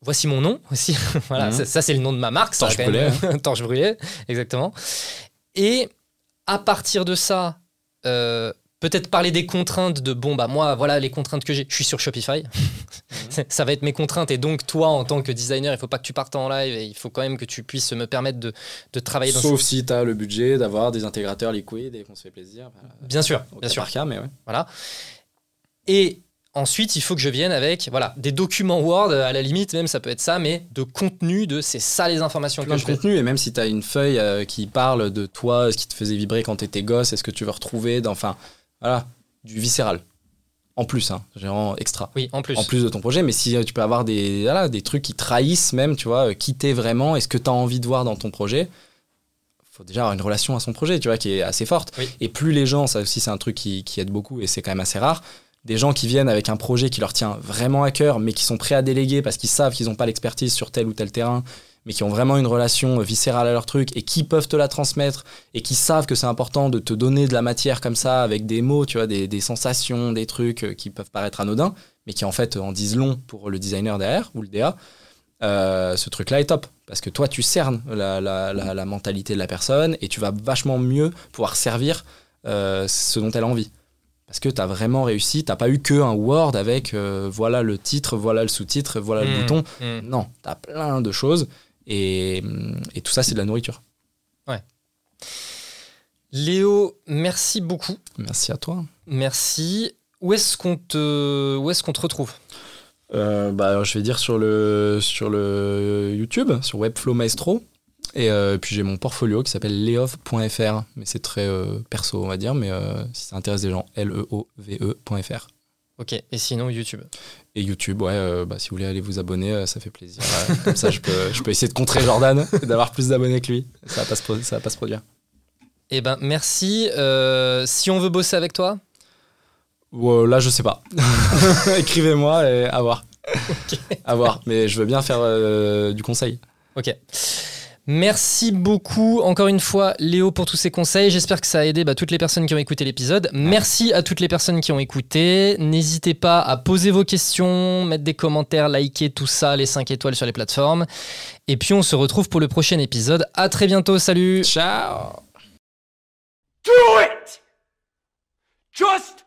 voici mon nom aussi. voilà, mhm. ça, c'est le nom de ma marque. Torche brûlée. Torche brûlée, exactement. Et à partir de ça, euh, peut-être parler des contraintes de bon, bah moi, voilà les contraintes que j'ai. Je suis sur Shopify. Ça va être mes contraintes. Et donc, toi, en tant que designer, il faut pas que tu partes en live et il faut quand même que tu puisses me permettre de, de travailler dans Sauf si tu as le budget d'avoir des intégrateurs liquides et qu'on se fait plaisir. Bah, bien sûr, bien sûr. Par cas, mais ouais. Voilà. Et Ensuite, il faut que je vienne avec voilà, des documents Word, à la limite, même ça peut être ça, mais de contenu, de c'est ça les informations que je contenu, et même si tu as une feuille euh, qui parle de toi, ce qui te faisait vibrer quand tu étais gosse, est-ce que tu veux retrouver, dans, enfin, voilà, du viscéral. En plus, hein, vraiment extra. Oui, en plus. En plus de ton projet, mais si euh, tu peux avoir des, voilà, des trucs qui trahissent même, tu vois, euh, quitter vraiment, est-ce que tu as envie de voir dans ton projet faut déjà avoir une relation à son projet, tu vois, qui est assez forte. Et plus les gens, ça aussi c'est un truc qui, qui aide beaucoup et c'est quand même assez rare, des gens qui viennent avec un projet qui leur tient vraiment à cœur, mais qui sont prêts à déléguer parce qu'ils savent qu'ils n'ont pas l'expertise sur tel ou tel terrain, mais qui ont vraiment une relation viscérale à leur truc et qui peuvent te la transmettre et qui savent que c'est important de te donner de la matière comme ça avec des mots, tu vois, des, sensations, des trucs euh, qui peuvent paraître anodins, mais qui en fait en disent long pour le designer derrière ou le DA. euh, ce truc-là est top. Parce que toi, tu cernes la, mentalité de la personne et tu vas vachement mieux pouvoir servir euh, ce dont elle a envie. Parce que tu as vraiment réussi, t'as pas eu que un Word avec euh, voilà le titre, voilà le sous-titre, voilà le Mmh, bouton. mmh. Non, tu as plein de choses et, et tout ça, c'est de la nourriture. Léo, merci beaucoup. Merci à toi. Merci. Où est-ce qu'on te, où est-ce qu'on te retrouve? Euh, bah, je vais dire sur le, sur le YouTube, sur Webflow Maestro. Et euh, puis j'ai mon portfolio qui s'appelle leov.fr, mais c'est très euh, perso, on va dire, mais euh, si ça intéresse des gens, L-E-O-V-E.fr. Ok. Et sinon YouTube. Et YouTube, ouais, bah, si vous voulez aller vous abonner, ça fait plaisir. Comme ça, je peux, je peux essayer de contrer Jordan d'avoir plus d'abonnés que lui. Ça va pas se, ça va pas se produire. Eh ben merci. Si on veut bosser avec toi, là, je sais pas. Écrivez-moi et à voir. À voir. Mais je veux bien faire du conseil. Ok. Merci beaucoup encore une fois Léo pour tous ces conseils. J'espère que ça a aidé bah, toutes les personnes qui ont écouté l'épisode. Merci à toutes les personnes qui ont écouté. N'hésitez pas à poser vos questions, mettre des commentaires, liker tout ça, les 5 étoiles sur les plateformes. Et puis on se retrouve pour le prochain épisode. À très bientôt, salut Ciao Do it! Just